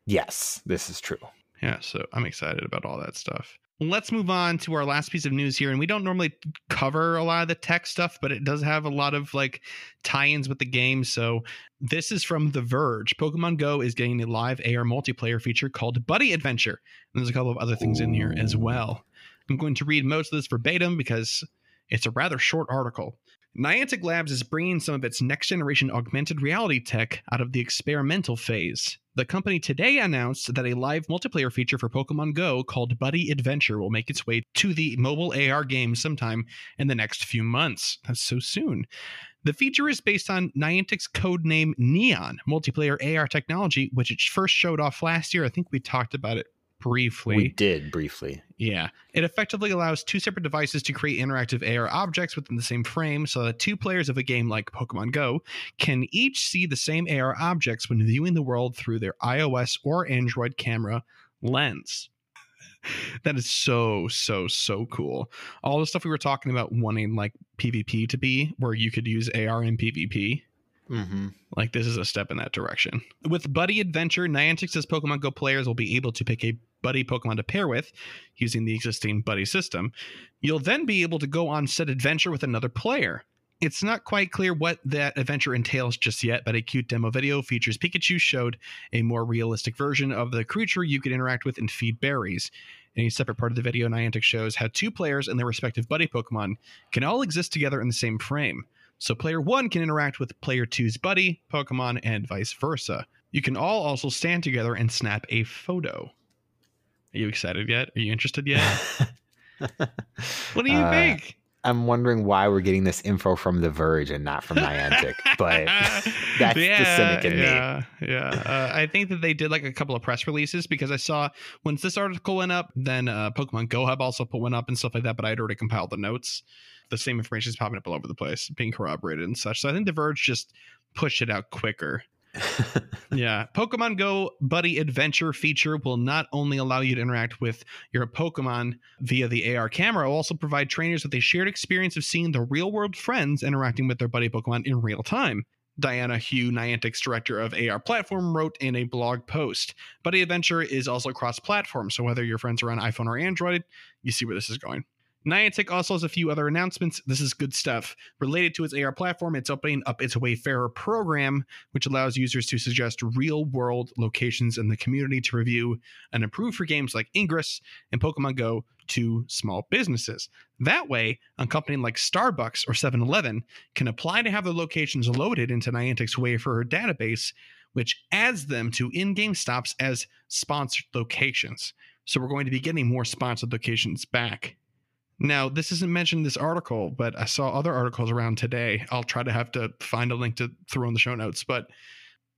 Yes, this is true. Yeah, so I'm excited about all that stuff. Let's move on to our last piece of news here. And we don't normally cover a lot of the tech stuff, but it does have a lot of like tie ins with the game. So this is from The Verge. Pokemon Go is getting a live AR multiplayer feature called Buddy Adventure. And there's a couple of other things in here as well. I'm going to read most of this verbatim because it's a rather short article. Niantic Labs is bringing some of its next generation augmented reality tech out of the experimental phase. The company today announced that a live multiplayer feature for Pokemon Go called Buddy Adventure will make its way to the mobile AR game sometime in the next few months. That's so soon. The feature is based on Niantic's codename Neon multiplayer AR technology, which it first showed off last year. I think we talked about it briefly. We did briefly. Yeah. It effectively allows two separate devices to create interactive AR objects within the same frame so that two players of a game like Pokemon Go can each see the same AR objects when viewing the world through their iOS or Android camera lens. that is so, so, so cool. All the stuff we were talking about wanting like PvP to be, where you could use AR in PvP. Mm-hmm. Like this is a step in that direction. With Buddy Adventure, Niantic says Pokemon Go players will be able to pick a buddy Pokemon to pair with using the existing buddy system. You'll then be able to go on said adventure with another player. It's not quite clear what that adventure entails just yet, but a cute demo video features Pikachu showed a more realistic version of the creature you could interact with and feed berries. In a separate part of the video, Niantic shows how two players and their respective buddy Pokemon can all exist together in the same frame. So player one can interact with player two's buddy, Pokemon, and vice versa. You can all also stand together and snap a photo. Are you excited yet? Are you interested yet? what do you Uh, think? I'm wondering why we're getting this info from The Verge and not from Niantic, but that's the cynic in me. yeah, Yeah, uh, I think that they did like a couple of press releases because I saw once this article went up, then uh, Pokemon Go Hub also put one up and stuff like that. But I had already compiled the notes. The same information is popping up all over the place, being corroborated and such. So I think The Verge just pushed it out quicker. Yeah. Pokemon Go Buddy Adventure feature will not only allow you to interact with your Pokemon via the AR camera, it will also provide trainers with a shared experience of seeing the real world friends interacting with their buddy Pokemon in real time. Diana Hu, Niantic's director of AR platform, wrote in a blog post. Buddy Adventure is also cross platform, so whether your friends are on iPhone or Android, you see where this is going. Niantic also has a few other announcements. This is good stuff. Related to its AR platform, it's opening up its Wayfarer program, which allows users to suggest real world locations in the community to review and improve for games like Ingress and Pokemon Go to small businesses. That way, a company like Starbucks or 7 Eleven can apply to have their locations loaded into Niantic's Wayfarer database, which adds them to in game stops as sponsored locations. So we're going to be getting more sponsored locations back. Now, this isn't mentioned in this article, but I saw other articles around today. I'll try to have to find a link to throw in the show notes, but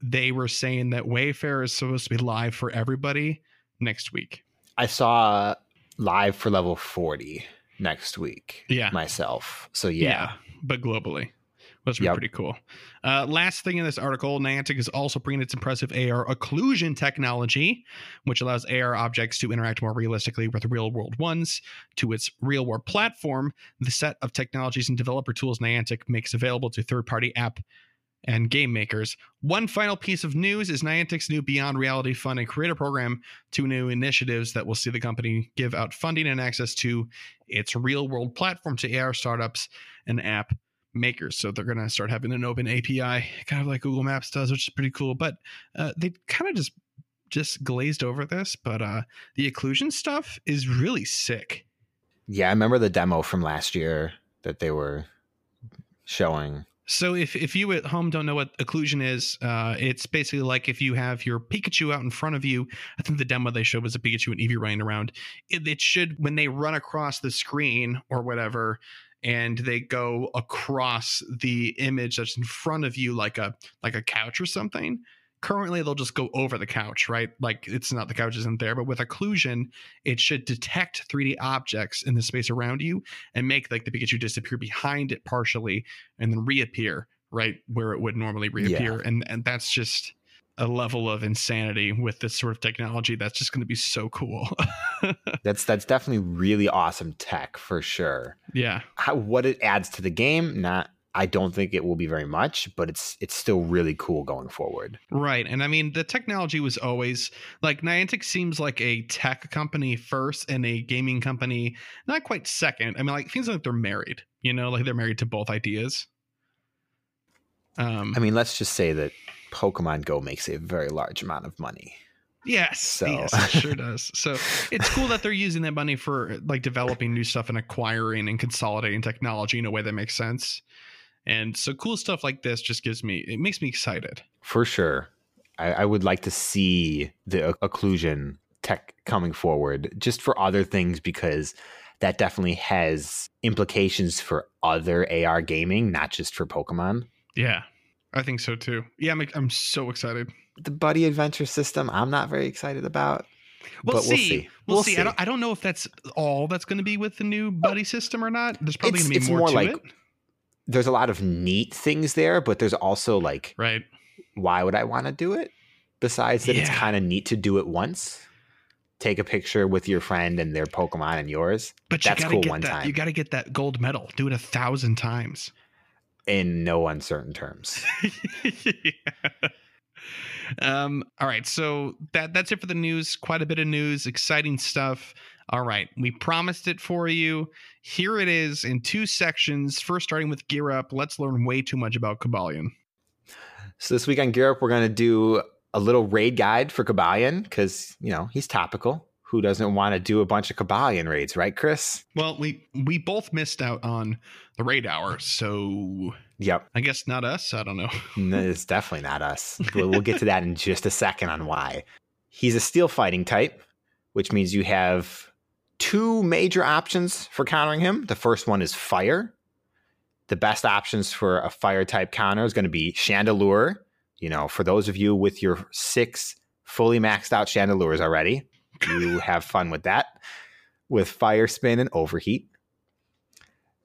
they were saying that Wayfarer is supposed to be live for everybody next week. I saw live for level 40 next week Yeah. myself. So yeah. but globally, which would be Yep. pretty cool. Uh, last thing in this article, Niantic is also bringing its impressive AR occlusion technology, which allows AR objects to interact more realistically with real world ones, to its real world platform. The set of technologies and developer tools Niantic makes available to third party app and game makers. One final piece of news is Niantic's new Beyond Reality Fund and Creator Program, two new initiatives that will see the company give out funding and access to its real world platform to AR startups and app makers. So they're going to start having an open API, kind of like Google Maps does, which is pretty cool. But uh, they kind of just just glazed over this. But uh, the occlusion stuff is really sick. Yeah, I remember the demo from last year that they were showing. So if, if you at home don't know what occlusion is, uh, it's basically like if you have your Pikachu out in front of you. I think the demo they showed was a Pikachu and Eevee running around. It, it should when they run across the screen or whatever, and they go across the image that's in front of you like a like a couch or something. Currently, they'll just go over the couch, right? Like it's not the couch isn't there, but with occlusion, it should detect 3D objects in the space around you and make like the Pikachu disappear behind it partially and then reappear right where it would normally reappear. And and that's just a level of insanity with this sort of technology that's just going to be so cool. That's that's definitely really awesome tech for sure. yeah. How, what it adds to the game, not I don't think it will be very much, but it's it's still really cool going forward. Right. And I mean, the technology was always like Niantic seems like a tech company first and a gaming company not quite second. I mean, like, it feels like they're married, you know, like they're married to both ideas. Um, I mean, let's just say that Pokemon Go makes a very large amount of money. Yes, So- yes, it sure does. So it's cool that they're using that money for like developing new stuff and acquiring and consolidating technology in a way that makes sense. And so cool stuff like this just gives me it makes me excited. For sure. I, I would like to see the occlusion tech coming forward just for other things because that definitely has implications for other AR gaming, not just for Pokemon. Yeah, I think so too. Yeah, I'm, I'm so excited. The Buddy Adventure system, I'm not very excited about. We'll but see. we'll see. We'll, see. I don't. I don't know if that's all that's going to be with the new buddy system or not. There's probably It's- going to it's be more, more to like- it, There's a lot of neat things there, but there's also like, right? why would I want to do it? Besides that, it's kind of neat to do it once. Take a picture with your friend and their Pokemon and yours But you got to cool get one that. time. You got to get that gold medal. Do it a thousand times. In no uncertain terms. Yeah. Um, all right, so that that's it for the news. Quite a bit of news, exciting stuff. All right, we promised it for you. Here it is in two sections. First, starting with Gear Up. Let's learn way too much about Cobalion. So this week on Gear Up, we're going to do a little raid guide for Cobalion because, you know, he's topical. Who doesn't want to do a bunch of Cobalion raids, right, Chris? Well, we we both missed out on the raid hour, so Yep. I guess not us. I don't know. No, it's definitely not us. We'll, we'll get to that in just a second on why. He's a steel fighting type, which means you have two major options for countering him. The first one is fire. The best options for a fire type counter is going to be Chandelure. You know, for those of you with your six fully maxed out Chandelures already, you have fun with that. With fire spin and overheat.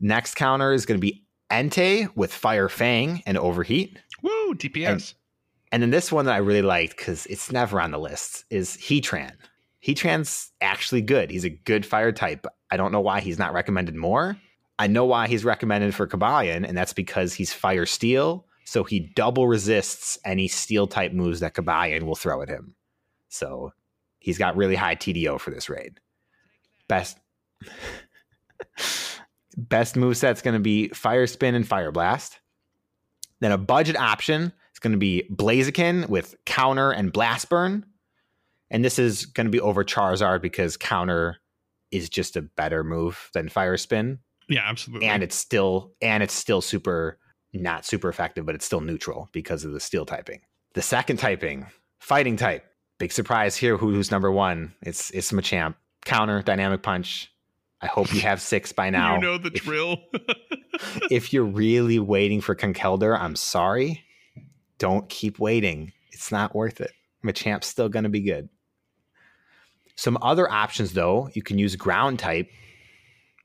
Next counter is going to be Entei with fire fang and overheat. Woo, DPS. And then this one that I really liked because it's never on the list is Heatran. Heatran's actually good. He's a good fire type. I don't know why he's not recommended more. I know why he's recommended for Cobalion, and that's because he's fire steel. So he double resists any steel type moves that Cobalion will throw at him. So he's got really high TDO for this raid. Best best move set's going to be Fire Spin and Fire Blast. Then a budget option is going to be Blaziken with Counter and Blast Burn. And this is going to be over Charizard because Counter is just a better move than Fire Spin. Yeah, absolutely. And it's still and it's still super not super effective, but it's still neutral because of the steel typing. The second typing, fighting type. Big surprise here. Who, who's number one? It's it's Machamp. Counter, dynamic punch. I hope you have six by now. you know the If- drill. if you're really waiting for Conkeldurr, I'm sorry. Don't keep waiting. It's not worth it. Machamp's still going to be good. Some other options, though, you can use ground type,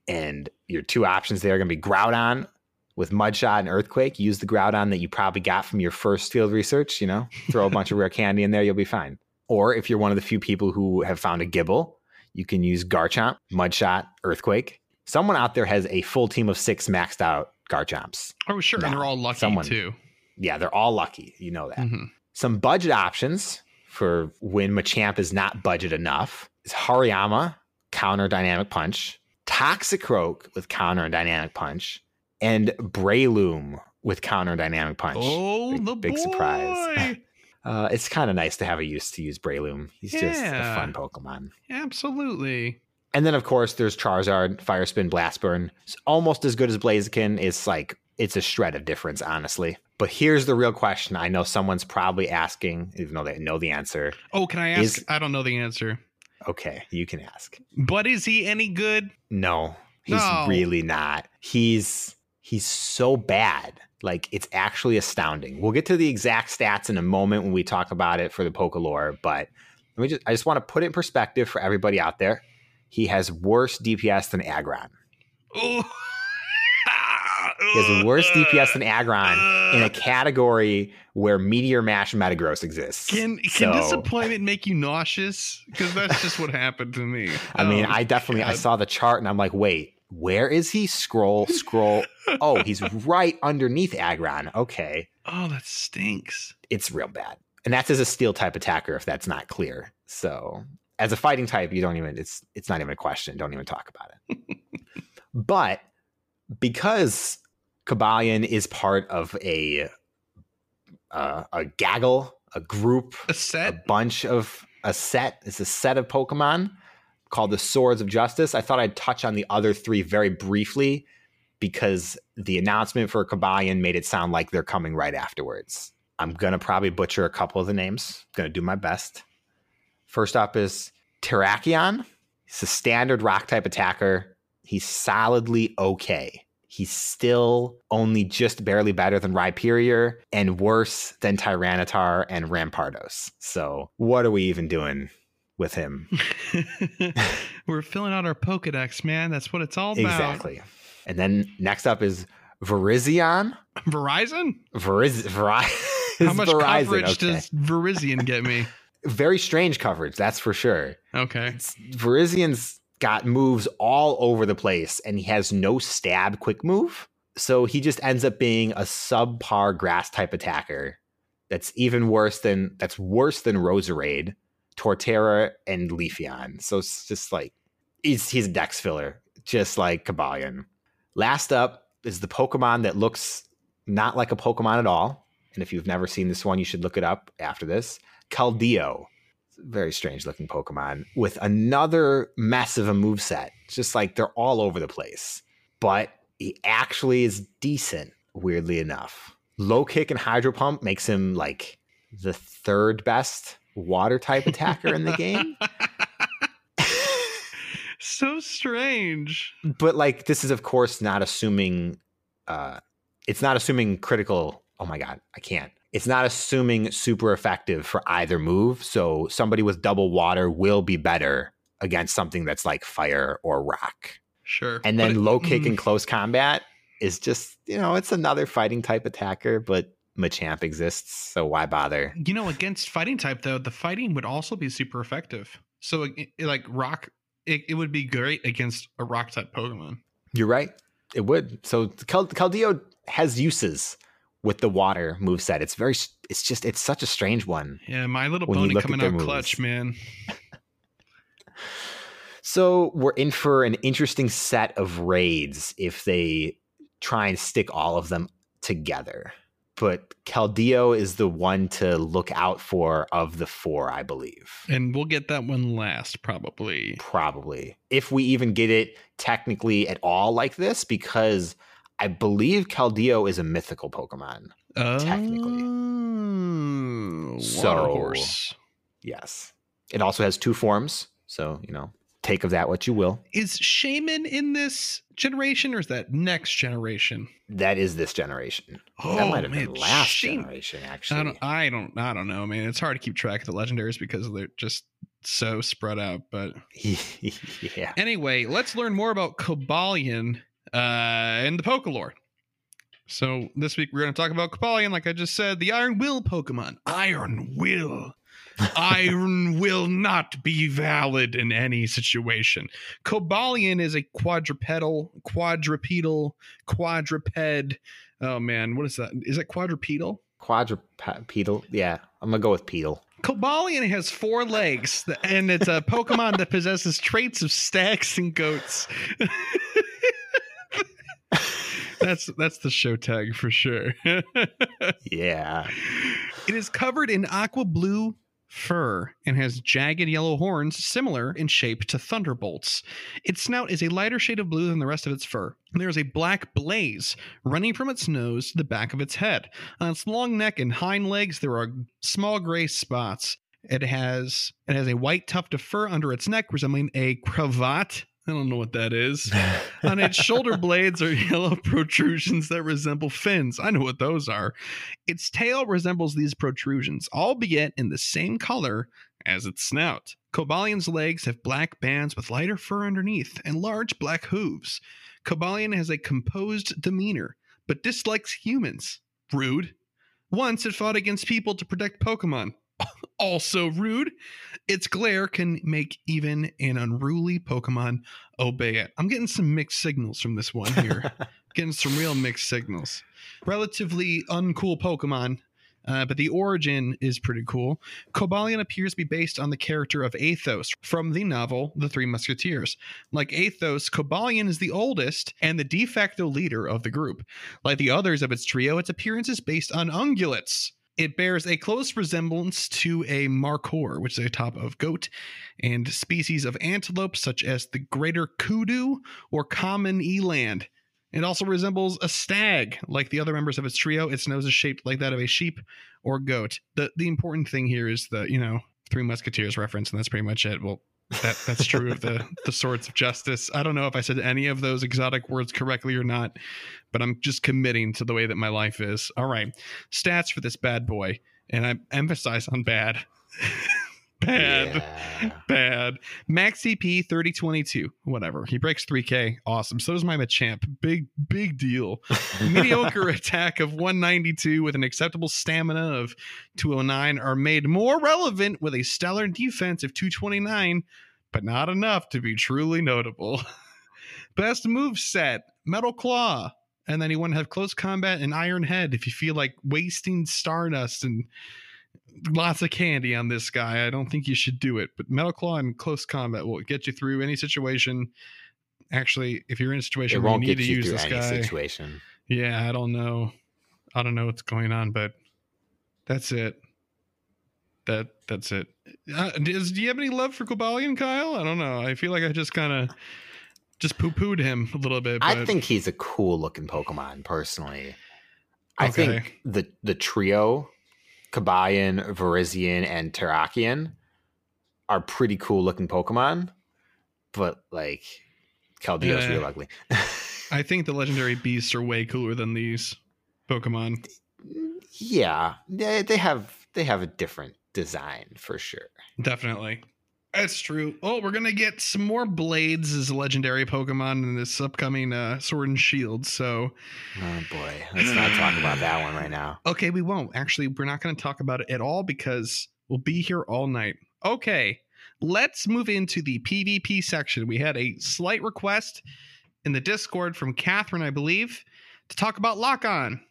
and your two options there are going to be Groudon with Mudshot and Earthquake. Use the Groudon that you probably got from your first field research. You know, throw a bunch of rare candy in there, you'll be fine. Or if you're one of the few people who have found a Gible, you can use Garchomp, Mudshot, Earthquake. Someone out there has a full team of six maxed out Garchomps. oh, sure. and they're all lucky someone- too. Yeah, they're all lucky. You know that. Mhm. Some budget options for when Machamp is not budget enough is Hariyama, counter dynamic punch, Toxicroak with counter and dynamic punch, and Breloom with counter dynamic punch. Oh, Big- the big surprise. Uh, it's kind of nice to have a use to use Breloom. He's just a fun Pokemon. Absolutely. And then, of course, there's Charizard, Fire Spin, Blast Burn. It's almost as good as Blaziken. It's like, it's a shred of difference, honestly. But here's the real question. I know someone's probably asking, even though they know the answer. Oh, can I ask? Is- I don't know the answer. Okay, you can ask. But is he any good? No, he's No. really not. He's he's so bad. Like it's actually astounding. We'll get to the exact stats in a moment when we talk about it for the Pokelore, but let me just I just want to put it in perspective for everybody out there. He has worse DPS than Aggron. He has worse DPS than Aggron in a category where Meteor Mash Metagross exists. Can can So- disappointment make you nauseous? Because that's just what happened to me. I mean, Oh, I definitely I saw the chart and I'm like, wait, where is he? Scroll, scroll. oh, he's right underneath Aggron. Okay. Oh, that stinks. It's real bad. And that's as a steel type attacker, if that's not clear. So as a fighting type, you don't even it's it's not even a question. Don't even talk about it. but because Cobalion is part of a uh, a gaggle, a group A set, a bunch of a set. It's a set of Pokemon called the Swords of Justice. I thought I'd touch on the other three very briefly because the announcement for Cobalion made it sound like they're coming right afterwards. I'm gonna probably butcher a couple of the names. Gonna do my best. First up is Terrakion. He's a standard rock type attacker. He's solidly okay. He's still only just barely better than Rhyperior and worse than Tyranitar and Rampardos. So, what are we even doing with him? We're filling out our Pokedex, man. That's what it's all about. Exactly. And then next up is Virizion. Verizon? Veriz- Veri- How much Verizon, coverage okay. does Verizion get me? Very strange coverage, that's for sure. Okay. It's, Virizion's got moves all over the place and he has no stab quick move. So he just ends up being a subpar grass type attacker. That's even worse than that's worse than Roserade, Torterra, and Leafeon. So it's just like he's he's a dex filler, just like Cobalion. Last up is the Pokemon that looks not like a Pokemon at all. And if you've never seen this one, you should look it up after this. Keldeo very strange looking Pokemon with another mess of a moveset. It's just like they're all over the place. But he actually is decent, weirdly enough. Low kick and hydro pump makes him like the third best water type attacker in the game. so strange. But like this is of course not assuming uh it's not assuming critical oh my god, I can't. It's not assuming super effective for either move. So somebody with double water will be better against something that's like fire or rock. Sure. And then it- low kick mm, in close combat is just, you know, it's another fighting type attacker, but Machamp exists, so why bother? You know, against fighting type though, the fighting would also be super effective. So it, it- like rock, it, it would be great against a rock type Pokemon. You're right. It would. So Cal- Keldeo has uses with the water moveset. It's very it's just it's such a strange one. Yeah, My Little Pony coming out clutch, man. So we're in for an interesting set of raids if they try and stick all of them together. But Keldeo is the one to look out for of the four, I believe. And we'll get that one last, probably. Probably. If we even get it technically at all like this, because I believe Keldeo is a mythical Pokemon. Technically. Oh, So- water horse. Yes. It also has two forms. So, you know, take of that what you will. Is Shaymin in this generation or is that next generation? That is this generation. Oh, that might have man, been last Shaymin- generation, I actually. don't, I don't, I don't know, man. It's hard to keep track of the legendaries because they're just so spread out. But yeah. anyway, let's learn more about Cobalion uh, and the Pokelore. So this week we're going to talk about Cobalion, like I just said, the Iron Will Pokemon. Iron Will. Iron will not be valid in any situation. Cobalion is a quadrupedal, quadrupedal, quadruped. Oh man, what is that? Is it quadrupedal? Quadrupedal. Yeah. I'm going to go with pedal. Cobalion has four legs, and it's a Pokemon that possesses traits of stags and goats. that's that's the show tag for sure. Yeah. It is covered in aqua blue fur and has jagged yellow horns similar in shape to thunderbolts. Its snout is a lighter shade of blue than the rest of its fur. There is a black blaze running from its nose to the back of its head. On its long neck and hind legs there are small gray spots. It has it has a white tuft of fur under its neck resembling a cravat. I don't know what that is. On its shoulder blades are yellow protrusions that resemble fins. I know what those are. Its tail resembles these protrusions, albeit in the same color as its snout. Cobalion's legs have black bands with lighter fur underneath and large black hooves. Cobalion has a composed demeanor, but dislikes humans. Rude. Once it fought against people to protect Pokemon. also rude. Its glare can make even an unruly Pokemon obey it. I'm getting some mixed signals from this one here. getting some real mixed signals. Relatively uncool Pokemon, uh, but the origin is pretty cool. Cobalion appears to be based on the character of Athos from the novel The Three Musketeers. Like Athos, Cobalion is the oldest and the de facto leader of the group. Like the others of its trio, its appearance is based on ungulates. It bears a close resemblance to a markhor, which is a type of goat, and species of antelope such as the greater kudu or common eland. It also resembles a stag, like the other members of its trio. Its nose is shaped like that of a sheep or goat. The the important thing here is the you know Three Musketeers reference, and that's pretty much it. Well, that that's true of the the swords of justice. I don't know if I said any of those exotic words correctly or not, but I'm just committing to the way that my life is. All right, stats for this bad boy, and I emphasize on bad. bad. Yeah. Bad. Max CP 3022. Whatever. He breaks 3K. Awesome. So does my Machamp. Big, big deal. Mediocre attack of 192 with an acceptable stamina of 209 are made more relevant with a stellar defense of 229, but not enough to be truly notable. Best move set Metal Claw. And then you want to have close combat and Iron Head if you feel like wasting Stardust and lots of candy on this guy. I don't think you should do it. But Metal Claw and close combat will get you through any situation. Actually, if you're in a It situation where you need get to you use through this any guy, situation. yeah, I don't know. I don't know what's going on, but that's it. That that's it. Uh, does, do you have any love for Cobalion, Kyle? I don't know. I feel like I just kind of just poo pooed him a little bit. But I think he's a cool looking Pokemon, personally. I think the the trio, Cobalion, Virizion, and Terrakion are pretty cool looking Pokemon. but like Keldeo's Yeah. real ugly. I think the legendary beasts are way cooler than these Pokemon. yeah, they, they have they have a different design for sure. Definitely. That's true. Oh, we're gonna get some more blades as legendary Pokemon in this upcoming uh, Sword and Shield. So, Oh boy, let's not talk about that one right now. okay, we won't. Actually, we're not gonna talk about it at all because we'll be here all night. Okay, let's move into the PvP section. We had a slight request in the Discord from Catherine, I believe, to talk about Lock On.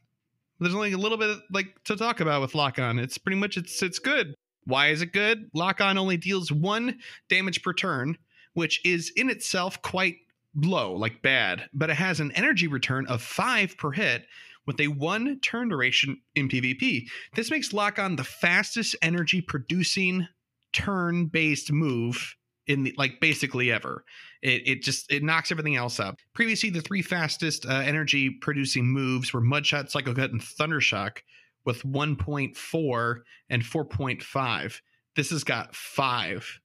There's only a little bit like to talk about with Lock On. It's pretty much it's it's good. Why is it good? Lock On only deals one damage per turn, which is in itself quite low, like bad, but it has an energy return of five per hit with a one turn duration in PvP. This makes Lock On the fastest energy producing turn based move in the, like basically ever. It, it just it knocks everything else up. Previously, the three fastest uh, energy producing moves were Mudshot, Psycho Cut, and Thundershock with 1.4 and 4.5. This has got five.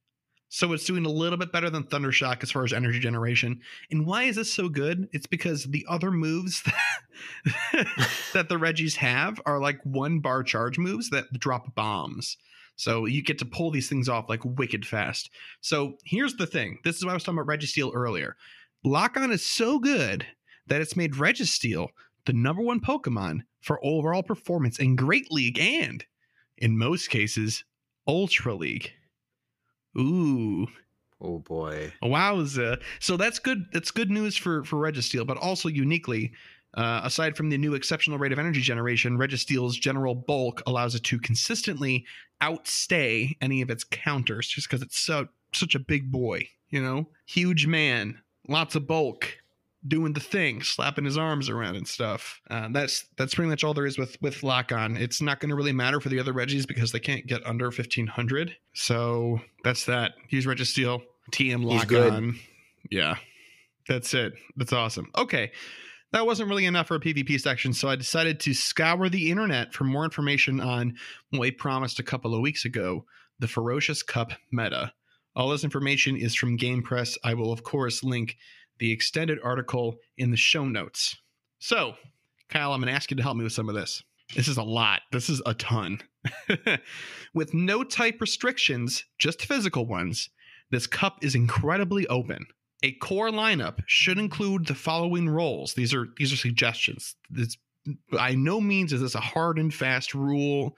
So it's doing a little bit better than Thundershock as far as energy generation. And why is this so good? It's because the other moves that, that the Reggies have are like one bar charge moves that drop bombs. So you get to pull these things off like wicked fast. So here's the thing. This is why I was talking about Registeel earlier. Lock on is so good that it's made Registeel the number one Pokemon for overall performance in Great League and, in most cases, Ultra League. Ooh, Oh boy. wowza! So that's good. That's good news for for Registeel, but also uniquely, uh, aside from the new exceptional rate of energy generation, Registeel's general bulk allows it to consistently outstay any of its counters, just because it's so such a big boy. You know, huge man, lots of bulk doing the thing, slapping his arms around and stuff. Uh, that's that's pretty much all there is with with lock on. It's not going to really matter for the other Reggies because they can't get under fifteen hundred. So that's that. Use Registeel, TM lock on. Yeah, that's it. That's awesome. Okay. That wasn't really enough for a PvP section, so I decided to scour the internet for more information on what we promised a couple of weeks ago the Ferocious Cup meta. All this information is from GamePress. I will, of course, link the extended article in the show notes. So, Kyle, I'm going to ask you to help me with some of this. This is a lot. This is a ton. with no type restrictions, just physical ones, this cup is incredibly open. A core lineup should include the following roles. These are these are suggestions. By no means is this a hard and fast rule,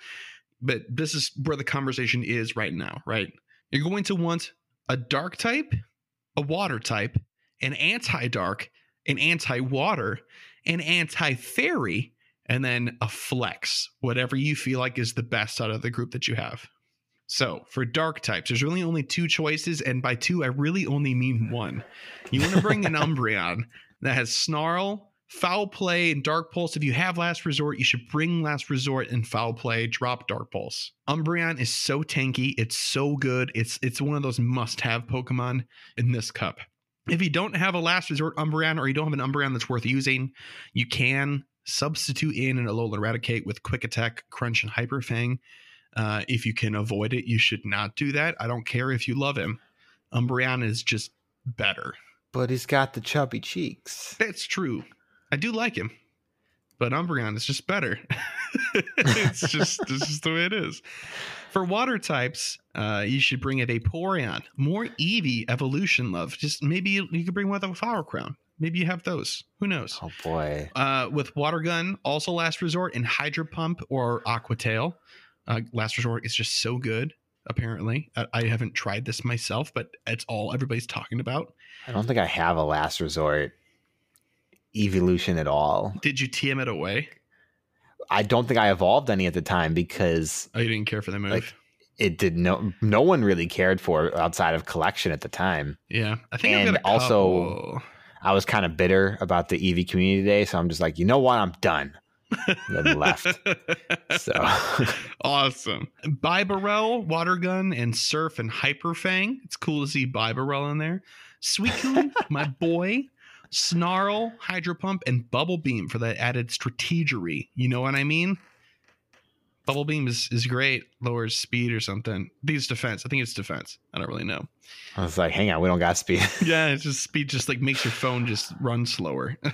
but this is where the conversation is right now, right? You're going to want a dark type, a water type, an anti-dark, an anti-water, an anti-fairy, and then a flex, whatever you feel like is the best out of the group that you have. So for dark types, there's really only two choices, and by two, I really only mean one. You want to bring an Umbreon that has Snarl, Foul Play, and Dark Pulse. If you have Last Resort, you should bring Last Resort and Foul Play. Drop Dark Pulse. Umbreon is so tanky. It's so good. It's it's one of those must-have Pokemon in this cup. If you don't have a Last Resort Umbreon, or you don't have an Umbreon that's worth using, you can substitute in an Alolan Raticate with Quick Attack, Crunch, and Hyper Fang. Uh, if you can avoid it, you should not do that. I don't care if you love him. Umbreon is just better. But he's got the chubby cheeks. That's true. I do like him, but Umbreon is just better. it's just this is the way it is. For water types, uh, you should bring a Vaporeon, more Eevee evolution love. Just maybe you, you could bring one with a Flower Crown. Maybe you have those. Who knows? Oh boy. Uh, with Water Gun, also Last Resort, and Hydro Pump or Aqua Tail. Uh, Last Resort is just so good. Apparently, I, I haven't tried this myself, but it's all everybody's talking about. I don't think I have a last resort evolution at all. Did you TM it away? I don't think I evolved any at the time because Oh, you didn't care for the move. Like, it did no no one really cared for outside of collection at the time. yeah, I think and also- I was kind of bitter about the Eevee community day, so I'm just like, you know what, I'm done. then left. So awesome. Bibarel, Water Gun, and Surf and Hyper Fang. It's cool to see Bibarel in there. Suicune, my boy. Snarl, Hydro Pump, and Bubble Beam for that added strategery. You know what I mean? Bubble beam is, is great, lowers speed or something. These defense. I think it's defense. I don't really know. I was like, hang on, we don't got speed. Yeah, it's just speed just like makes your phone just run slower.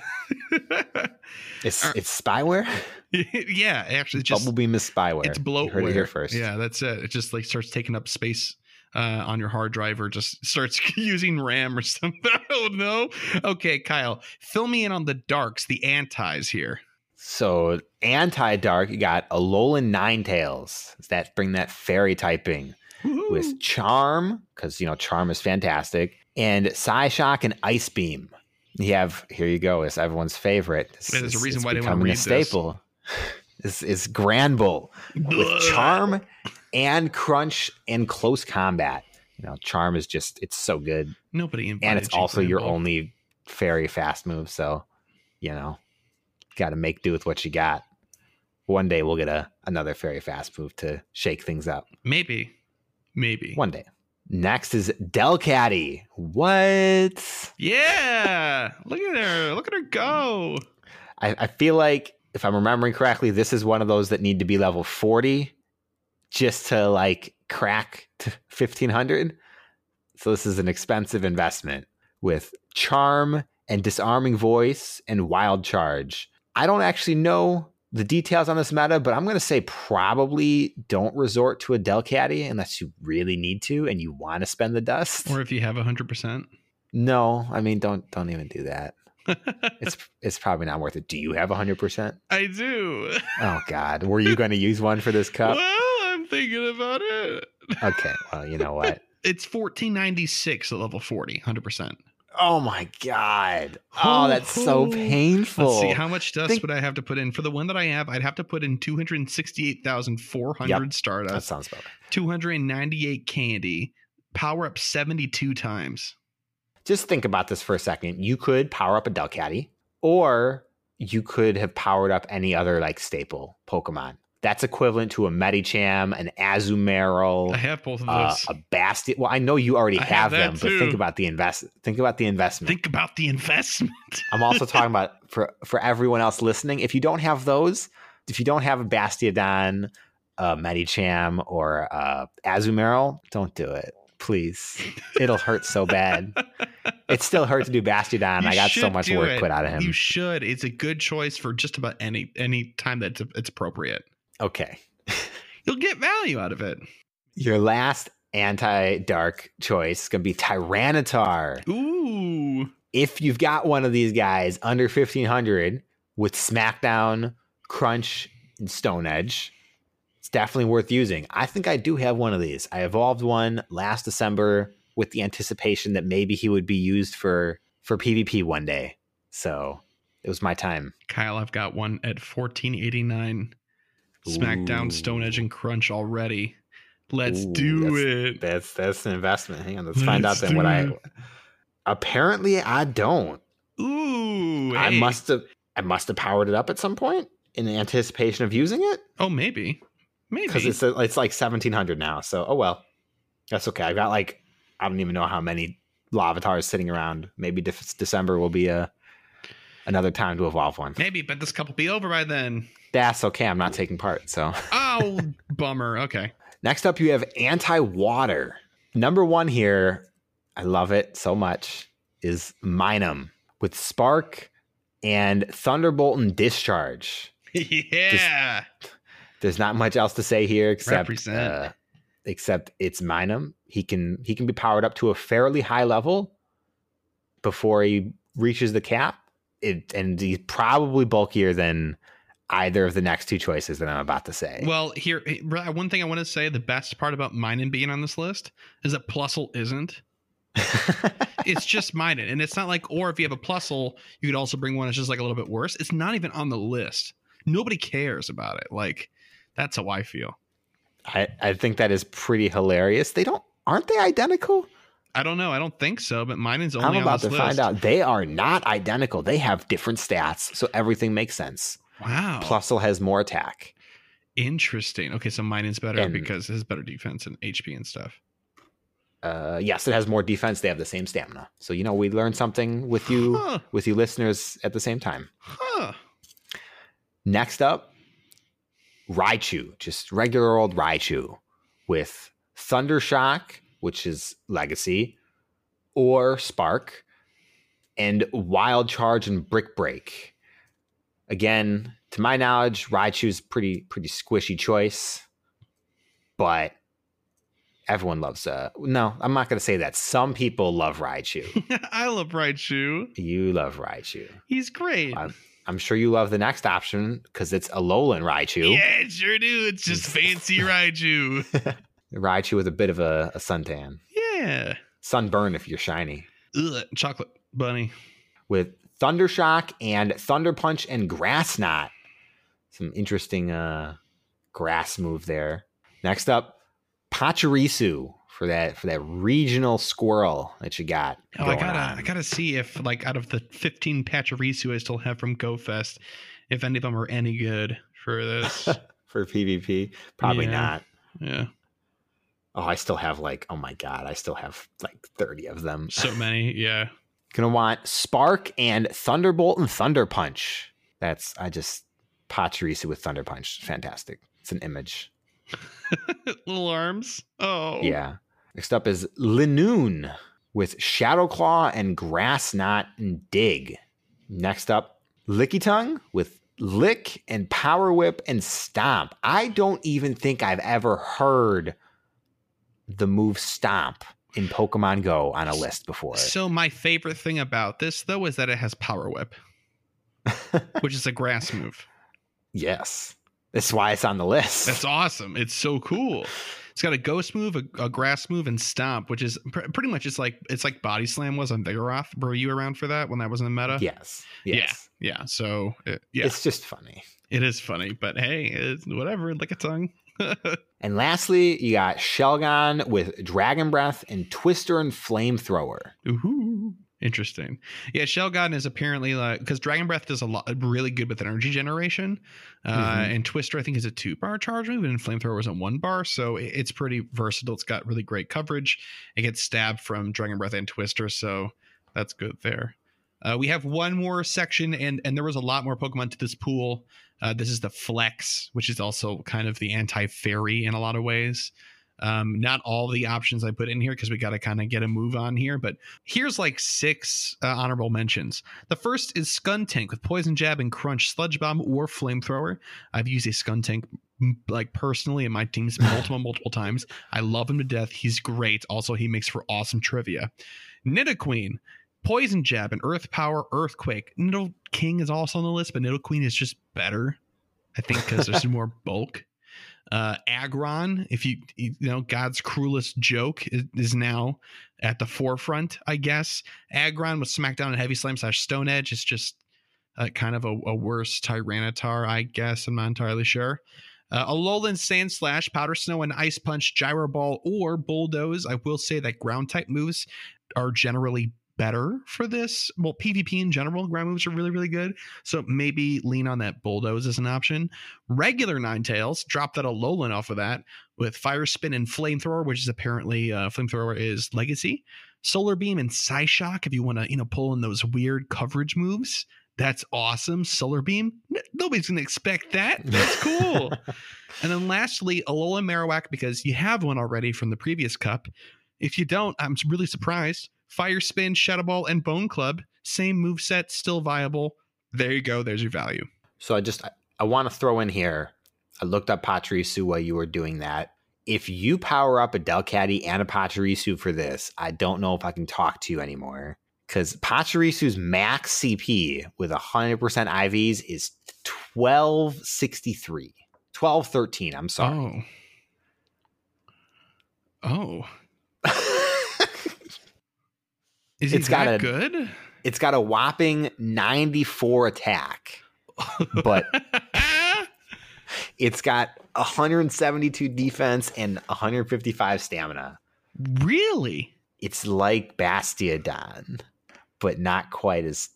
It's Are- it's spyware. yeah, actually just Bubble beam is spyware. it's You bloatware. heard it here first. Yeah, that's it. It just like starts taking up space uh, on your hard drive or just starts using RAM or something. I don't know. Okay, Kyle, fill me in on the darks, the antis here. So anti dark, you got Alolan Ninetales. Does that bring that fairy typing Woohoo. with Charm? Because you know Charm is fantastic, and Psyshock and Ice Beam. You have here you go. It's everyone's favorite. Yeah, there's a reason it's why they becoming a read this. staple. This is Granbull with Charm and Crunch in close combat. You know, Charm is just it's so good, Nobody and it's also your only fairy fast move. So, you know, got to make do with what you got. One day we'll get a another fairy fast move to shake things up. Maybe. Maybe. One day. Next is Delcatty. What? Yeah. Look at her. Look at her go. I, I feel like if I'm remembering correctly, this is one of those that need to be level 40 just to like crack to 1500. So this is an expensive investment with charm and disarming voice and wild charge. I don't actually know the details on this meta, but I'm going to say probably don't resort to a Delcatty unless you really need to and you want to spend the dust. Or if you have 100%. no, I mean don't don't even do that. It's it's probably not worth it. Do you have 100%? I do. Oh God, were you going to use one for this cup? Well, I'm thinking about it. Okay, well, you know what? It's 1496 at level 40, 100%. Oh my God! Oh, that's so Let's painful. see, how much dust Think- would I have to put in? For the one that I have, I'd have to put in 268,400 Yep, stardust, that sounds better. 298 candy, power up 72 times. Just think about this for a second. You could power up a Delcatty, or you could have powered up any other like staple Pokemon. That's equivalent to a Medicham, an Azumarill, I have both of uh, those. a Bastion. Well, I know you already I have, have them, but think about the invest. Think about the investment. Think about the investment. I'm also talking about for for everyone else listening. If you don't have those, if you don't have a Bastiodon, a Medicham, or uh, Azumarill, don't do it, please. It'll hurt so bad. It still hurts to do Bastiodon. You I got so much work it. put out of him. You should. It's a good choice for just about any any time that it's appropriate. Okay, You'll get value out of it. your last anti-dark choice is gonna be Tyranitar. Ooh. if you've got one of these guys under 1500 with SmackDown, Crunch, and Stone Edge, it's definitely worth using. I think I do have one of these. I evolved one last December with the anticipation that maybe he would be used for for PvP one day. So it was my time. Kyle, I've got one at 1489. SmackDown, Ooh. Stone Edge, and Crunch already. Let's Ooh, do it. That's that's an investment. Hang on, let's find out then what do I. Apparently, I don't. Ooh. I hey. must have. I must have powered it up at some point in anticipation of using it. Oh, maybe. Maybe. because it's uh, it's like seventeen hundred now. So oh well, that's okay. I got like I don't even know how many Larvitars sitting around. Maybe De- December will be a another time to evolve one. maybe, but this cup will be over by then. That's okay. I'm not taking part. So Oh, bummer. Okay. next up, you have anti water. Number one here, I love it so much. Is Minun with Spark and Thunderbolt and Discharge. yeah. There's not much else to say here except uh, except it's Minun. He can he can be powered up to a fairly high level before he reaches the cap. It and he's probably bulkier than either of the next two choices that I'm about to say. Well, here, one thing I want to say the best part about Minun being on this list is that Plusle isn't. It's just Minun. And it's not like, or if you have a Plusle, you could also bring one that's just like a little bit worse. It's not even on the list. Nobody cares about it. Like, that's how I feel. I, I think that is pretty hilarious. They don't aren't they identical? I don't know. I don't think so, but Minun's only I'm about to list. find out. They are not identical. They have different stats, so everything makes sense. Wow. Plusle has more attack. Interesting. Okay, so Minun's better And- because it has better defense and HP and stuff. Uh, yes, it has more defense. They have the same stamina. So you know we learned something with you Huh. with you listeners at the same time. Huh. Next up, Raichu, just regular old Raichu with Thunder Shock, which is Legacy, or Spark, and Wild Charge and Brick Break. Again, to my knowledge, Raichu's pretty pretty squishy choice, but everyone loves uh no, I'm not gonna say that. Some people love Raichu. I love Raichu. you love Raichu. He's great. I'm, I'm sure you love the next option because it's Alolan Raichu. Yeah, sure do. It's just fancy Raichu. Raichu with a bit of a, a suntan. Yeah. Sunburn if you're shiny. Ugh, chocolate bunny. With Thundershock and Thunder Punch and Grass Knot. Some interesting uh grass move there. Next up, Pachirisu for that for that regional squirrel that you got. Oh, I gotta, on. I gotta see if like out of the 15 Pachirisu I still have from GoFest, if any of them are any good for this. for PvP. Probably Yeah. not. yeah, Oh, I still have like, oh my god, I still have like 30 of them. so many. Yeah, Gonna want Spark and Thunderbolt and Thunder Punch. That's I just Pachirisu with Thunder Punch. Fantastic. It's an image. little arms. Oh, Yeah. Next up is Linoone with Shadow Claw and Grass Knot and Dig. Next up, Lickitung with Lick and Power Whip and Stomp. I don't even think I've ever heard the move Stomp in Pokemon Go on a list before. So my favorite thing about this though is that it has Power Whip, which is a grass move. yes. That's why it's on the list. That's awesome. It's so cool. It's got a ghost move, a, a grass move, and stomp, which is pr- pretty much it's like it's like body slam was on Vigoroth. Were you around for that when that was in the meta? yes. Yes. Yeah. So it, yeah, It's just funny. it is funny, but hey, it's whatever. Lickitung. And lastly, you got Shelgon with Dragon Breath and Twister and Flamethrower. Ooh, interesting. Yeah, Shelgon is apparently like because Dragon Breath does a lot really good with energy generation, uh, Mhm. and Twister I think is a two bar charge move, and Flamethrower was a one bar, so it- it's pretty versatile. It's got really great coverage. It gets stabbed from Dragon Breath and Twister, so that's good there. Uh, we have one more section, and and there was a lot more Pokemon to this pool. Uh, this is the Flex, which is also kind of the anti fairy in a lot of ways. Um, not all the options I put in here because we got to kind of get a move on here, but here's like six uh, honorable mentions. The first is Skuntank with Poison Jab and Crunch, Sludge Bomb, or Flamethrower. I've used a Skuntank like personally in my teams multiple multiple times. I love him to death. He's great. Also, he makes for awesome trivia. Nidoqueen, Poison Jab, and Earth Power, Earthquake. Nido King is also on the list, but Nidoqueen is just better. I think because there's more bulk. Uh, Aggron, if you you know God's cruelest joke is, is now at the forefront, I guess. Aggron with Smackdown and Heavy Slam slash Stone Edge is just uh, kind of a, a worse Tyranitar, I guess. I'm not entirely sure. Uh, Alolan Sandslash, Powder Snow, and Ice Punch, Gyro Ball, or Bulldoze. I will say that ground type moves are generally better for this. Well, PvP in general, ground moves are really, really good. So maybe lean on that Bulldoze as an option. Regular Ninetales, drop that Alolan off of that with Fire Spin and Flamethrower, which is apparently uh, Flamethrower is Legacy. Solar Beam and Psyshock if you want to, you know, pull in those weird coverage moves. That's awesome. Solar Beam. Nobody's going to expect that. That's cool. and then lastly, Alola Marowak because you have one already from the previous cup. If you don't, I'm really surprised. Fire Spin, Shadow Ball, and Bone Club. Same move set, still viable. There you go. There's your value. So I just I, I want to throw in here. I looked up Pachirisu while you were doing that. If you power up a Delcatty and a Pachirisu for this, I don't know if I can talk to you anymore. Because Pachirisu's max CP with 100% IVs is 1263. 1213, I'm sorry. Oh. Oh. Is It's got a- good? it's got a whopping 94 attack. But- It's got 172 defense and 155 stamina. really? It's like Bastiodon, but not quite as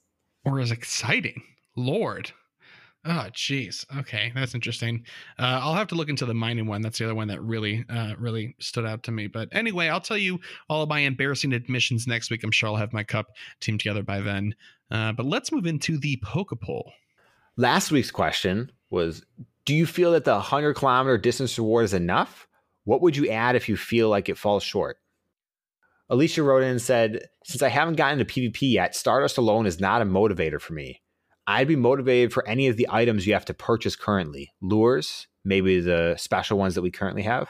Or as exciting? Lord. Oh, jeez. Okay, that's interesting. Uh, I'll have to look into the Minun one. That's the other one that really, uh, really stood out to me. But anyway, I'll tell you all of my embarrassing admissions next week. I'm sure I'll have my cup team together by then. Uh, but let's move into the Poke Poll. Last week's question was Do you feel that the 100 kilometer distance reward is enough? What would you add if you feel like it falls short? Alicia wrote in and said, Since I haven't gotten to PvP yet, Stardust alone is not a motivator for me. I'd be motivated for any of the items you have to purchase currently lures, maybe the special ones that we currently have,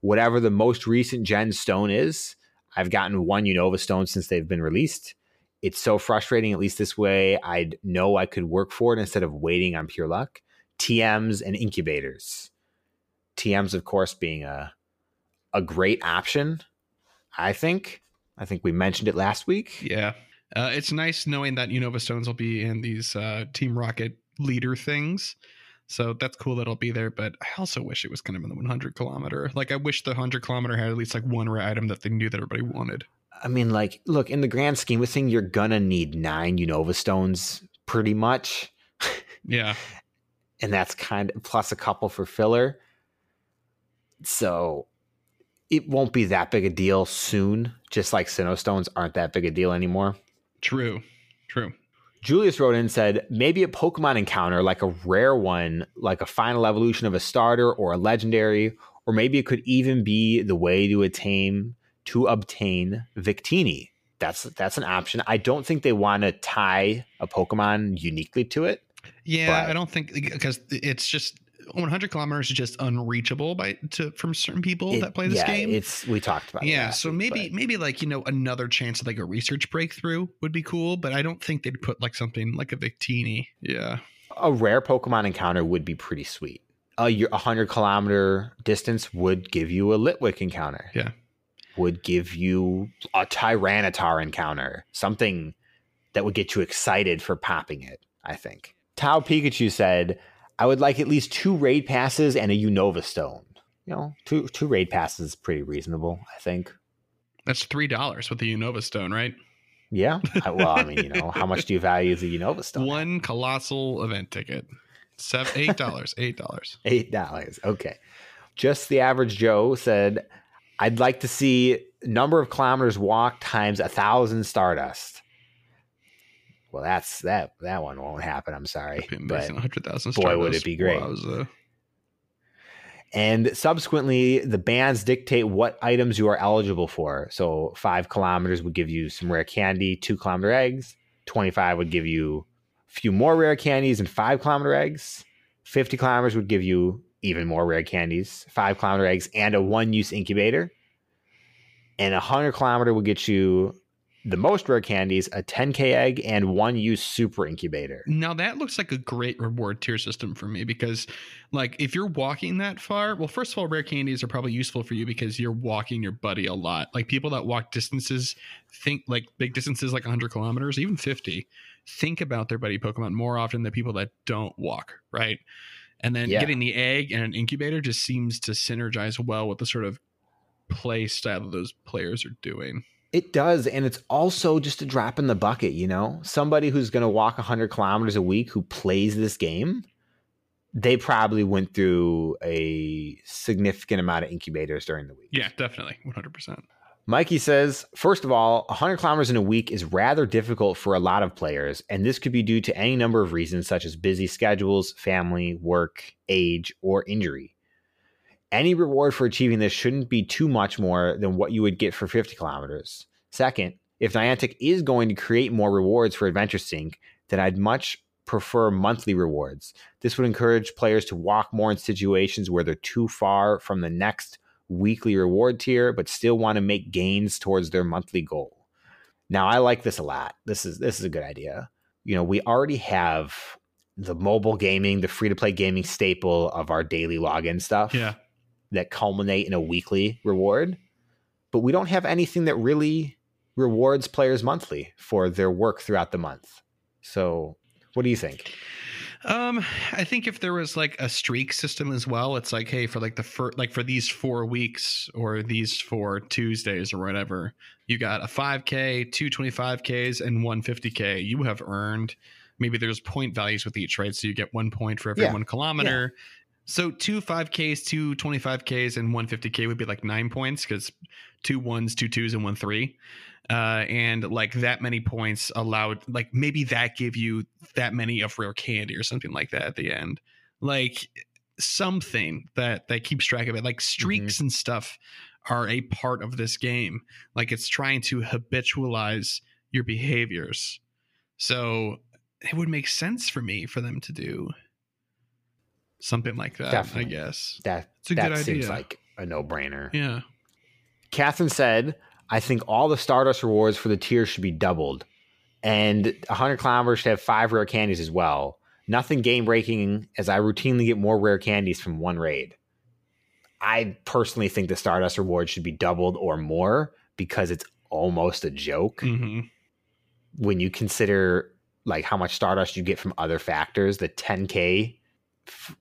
whatever the most recent gen stone is. I've gotten one Unova stone since they've been released. It's so frustrating, at least this way, I'd know I could work for it instead of waiting on pure luck. TMs and incubators. TMs, of course, being a a great option. I think. I think we mentioned it last week. Yeah. Uh, it's nice knowing that Unova Stones will be in these uh, Team Rocket leader things. So that's cool that it'll be there. But I also wish it was kind of in the 100 kilometer. Like, I wish the 100 kilometer had at least like one rare item that they knew that everybody wanted. I mean, like, look, in the grand scheme of things, you're gonna need nine Unova stones pretty much. Yeah. and that's kind of plus a couple for filler. So it won't be that big a deal soon, just like Sinnoh stones aren't that big a deal anymore. True. True. Julius wrote in and said, maybe a Pokemon encounter, like a rare one, like a final evolution of a starter or a legendary, or maybe it could even be the way to attain to obtain Victini. That's that's an option. I don't think they want to tie a Pokemon uniquely to it. Yeah, But- I don't think because it's just 100 kilometers is just unreachable by to from certain people It- that play this yeah, game. It's we talked about. yeah, so maybe but- maybe like you know another chance of like a research breakthrough would be cool, but I don't think they'd put like something like a Victini. Yeah, a rare Pokemon encounter would be pretty sweet. A your- a hundred kilometer distance would give you a Litwick encounter. Yeah. Would give you a Tyranitar encounter. Something that would get you excited for popping it, I think. Tao Pikachu said, I would like at least two raid passes and a Unova stone. You know, two two raid passes is pretty reasonable, I think. that's three dollars with the Unova Stone, right? Yeah. I- well, I mean, you know, how much do you value the Unova stone? One colossal event ticket, seven eight dollars, eight dollars. Eight dollars. Okay. Just the average Joe said, I'd like to see number of kilometers walked times a thousand stardust. Well, that's that that one won't happen. I'm sorry. But hundred thousand. boy, would it be great. And subsequently the bands dictate what items you are eligible for. So five kilometers would give you some rare candy, two kilometer eggs. 25 would give you a few more rare candies and five kilometer eggs. 50 kilometers would give you even more rare candies, five kilometer eggs, and a one use incubator. And a 100 kilometer would get you the most rare candies, a 10k egg, and one use super incubator. Now that looks like a great reward tier system for me because, like, if you're walking that far, well, first of all, rare candies are probably useful for you because you're walking your buddy a lot. Like people that walk distances, think like big distances, like 100 kilometers, even 50, think about their buddy Pokemon more often than people that don't walk, right? And then Yeah. getting the egg and an incubator just seems to synergize well with the sort of play style that those players are doing. It does. And it's also just a drop in the bucket, you know? Somebody who's going to walk 100 kilometers a week who plays this game, they probably went through a significant amount of incubators during the week. Yeah, definitely, 100%. Mikey says, first of all, 100 kilometers in a week is rather difficult for a lot of players, and this could be due to any number of reasons, such as busy schedules, family, work, age, or injury. Any reward for achieving this shouldn't be too much more than what you would get for 50 kilometers. Second, if Niantic is going to create more rewards for Adventure Sync, then I'd much prefer monthly rewards. This would encourage players to walk more in situations where they're too far from the next weekly reward tier, but still want to make gains towards their monthly goal. Now, I like this a lot. This is this is a good idea. You know, we already have the mobile gaming, the free to play gaming staple of our daily login stuff Yeah. That culminate in a weekly reward, but we don't have anything that really rewards players monthly for their work throughout the month. So, what do you think? Um, I think if there was like a streak system as well, it's like, hey, for like the first, like for these four weeks or these four Tuesdays or whatever, you got a 5K, two 25Ks, and one 50K. You have earned. Maybe there's point values with each, right? So you get one point for every Yeah. one kilometer. So two 5Ks, two 25Ks, and one 50K would be like nine points because two ones, two twos, and one three. Uh, and like that many points allowed, like maybe that gave you that many of rare candy or something like that at the end. Like something that that keeps track of it. Like streaks and stuff are a part of this game. Like it's trying to habitualize your behaviors. So it would make sense for me for them to do something like that. Definitely. I guess That it's a that good seems idea. like a no brainer. yeah. Catherine said, I think all the Stardust rewards for the tiers should be doubled. And 100 kilometers should have five rare candies as well. Nothing game breaking, as I routinely get more rare candies from one raid. I personally think the Stardust reward should be doubled or more because it's almost a joke hmm when you consider like how much Stardust you get from other factors. The 10K, f-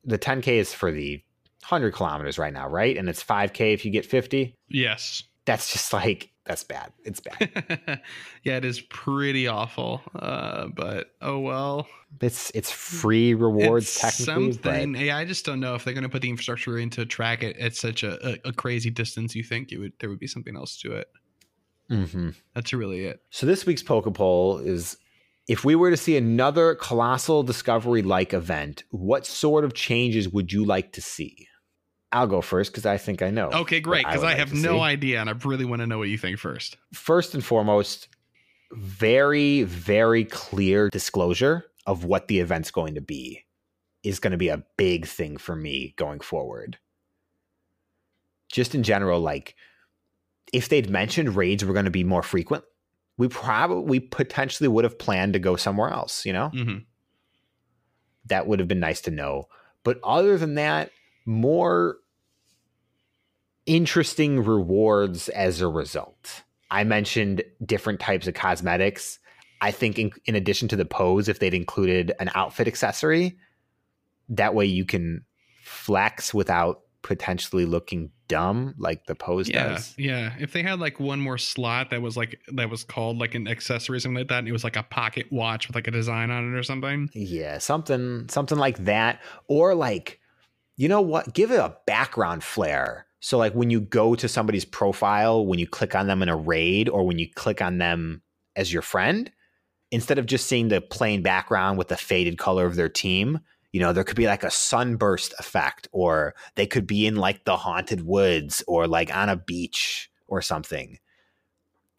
the 10K is for the 100 kilometers right now, right? And it's 5K if you get 50 Yes. that's just like that's bad. It's bad. yeah, it is pretty awful. Uh, but oh well. It's it's free rewards It's technically, something. but Yeah, I just don't know if they're going to put the infrastructure in to track it at such a, a, a crazy distance. You think it would there would be something else to it. Mhm. That's really it. so this week's poke poll is if we were to see another colossal discovery like event, what sort of changes would you like to see? I'll go first because I think I know. Okay, great. Because would I, like have no see. idea, and I really want to know what you think first. First and foremost, very very clear disclosure of what the event's going to be is going to be a big thing for me going forward. Just in general, like if they'd mentioned raids were going to be more frequent, we probably potentially would have planned to go somewhere else, you know? hmm That would have been nice to know. But other than that, more interesting rewards as a result. I mentioned different types of cosmetics. I think in, in addition to the pose, if they'd included an outfit accessory, that way you can flex without potentially looking dumb like the pose Yeah, does. yeah. If they had like one more slot that was like that was called like an accessory or something like that, and it was like a pocket watch with like a design on it or something. Yeah, something something like that or like you know what, give it a background flare. So like when you go to somebody's profile, when you click on them in a raid or when you click on them as your friend, instead of just seeing the plain background with the faded color of their team, you know, there could be like a sunburst effect or they could be in like the haunted woods or like on a beach or something.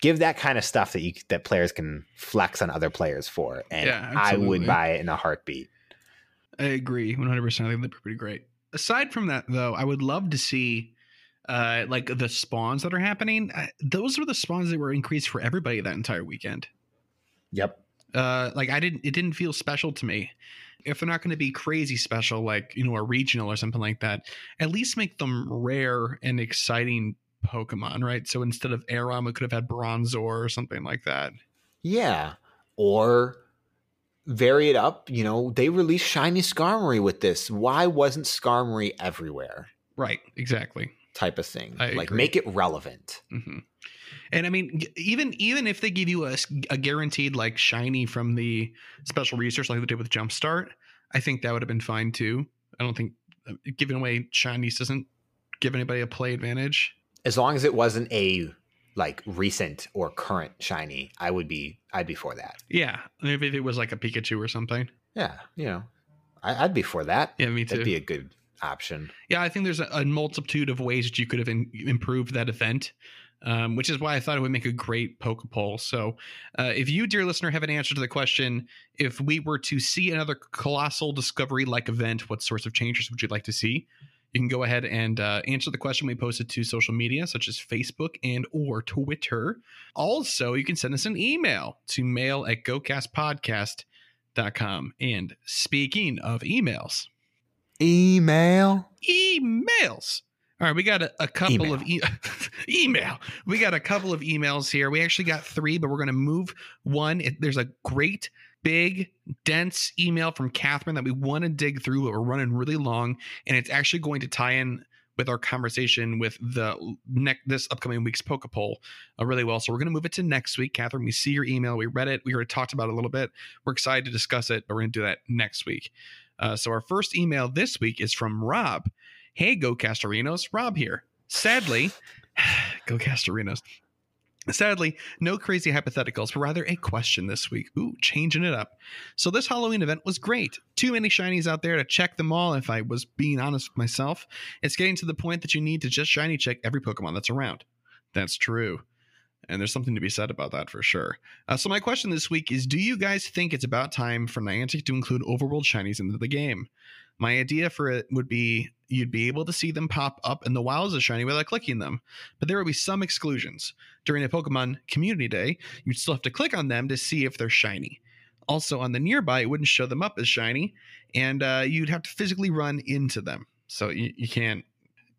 Give that kind of stuff that you that players can flex on other players for and Yeah, I would buy it in a heartbeat. I agree, one hundred percent. I think that'd be pretty great. Aside from that, though, I would love to see. Uh, like the spawns that are happening, those were the spawns that were increased for everybody that entire weekend. Yep. uh like i didn't it didn't feel special to me if they're not going to be crazy special like you know a regional or something like that at least make them rare and exciting pokemon right so instead of Aron it could have had bronzor or something like that Yeah. Or vary it up. You know, they released Shiny Skarmory with this. Why wasn't Skarmory everywhere? right exactly Type of thing. I like agree. make it relevant. hmm and i mean even even if they give you a guaranteed like shiny from the special research like they did with jumpstart i think that would have been fine too i don't think uh, giving away shinies doesn't give anybody a play advantage As long as it wasn't a like recent or current shiny, I would be I'd be for that. Yeah, if if it was like a Pikachu or something. Yeah, you know. I, I'd be for that. Yeah, me too. That'd be a good option. yeah, I think there's a, a multitude of ways that you could have in, improved that event, um, which is why I thought it would make a great poke poll. So, uh, if you, dear listener, have an answer to the question, if we were to see another colossal discovery like event, what sorts of changes would you like to see? You can go ahead and uh, answer the question we posted to social media, such as Facebook and or Twitter. Also, you can send us an email to mail at gocastpodcast.com. And speaking of emails, Email. emails. All right, we got a, a couple of e- email. We got a couple of emails here. We actually got three, but we're going to move one. It, there's a great, big, dense email from Catherine that we want to dig through, but we're running really long, and it's actually going to tie in with our conversation with the next this upcoming week's poke poll uh, really well. So we're going to move it to next week, Catherine. We see your email, we read it, we already talked about it a little bit. We're excited to discuss it, but we're going to do that next week. Uh, so our first email this week is from Rob. Hey, Go Castorinos, Rob here. Sadly, Go Castorinos. Sadly, no crazy hypotheticals, but rather a question this week. Ooh, changing it up. So, this Halloween event was great. Too many shinies out there to check them all, if I was being honest with myself. It's getting to the point that you need to just shiny check every Pokemon that's around. That's true. And there's something to be said about that for sure. Uh, so, my question this week is Do you guys think it's about time for Niantic to include overworld shinies into the game? My idea for it would be you'd be able to see them pop up in the wilds as shiny without clicking them, but there would be some exclusions. During a Pokemon Community Day, you'd still have to click on them to see if they're shiny. Also, on the nearby, it wouldn't show them up as shiny, and uh, you'd have to physically run into them. So you, you can't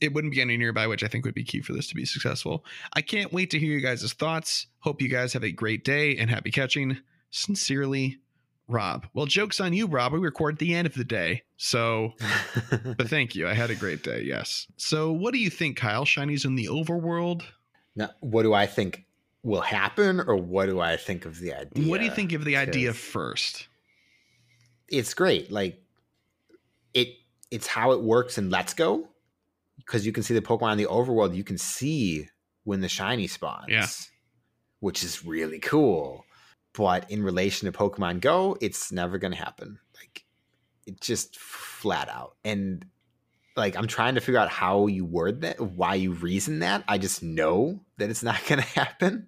it wouldn't be any nearby, which I think would be key for this to be successful. I can't wait to hear you guys' thoughts. Hope you guys have a great day and happy catching. Sincerely, Rob. Well, joke's on you, Rob. We record at the end of the day. So, but thank you. I had a great day. Yes. So, what do you think, Kyle? Shinies in the overworld? now, what do I think will happen, or what do I think of the idea? What do you think of the idea first? It's great. Like it, it's how it works in Let's Go because you can see the Pokemon in the overworld. You can see when the shiny spawns. Yeah. which is really cool. But in relation to Pokemon Go, it's never going to happen. Like it just flat out. And like I'm trying to figure out how you word that, why you reason that. I just know that it's not going to happen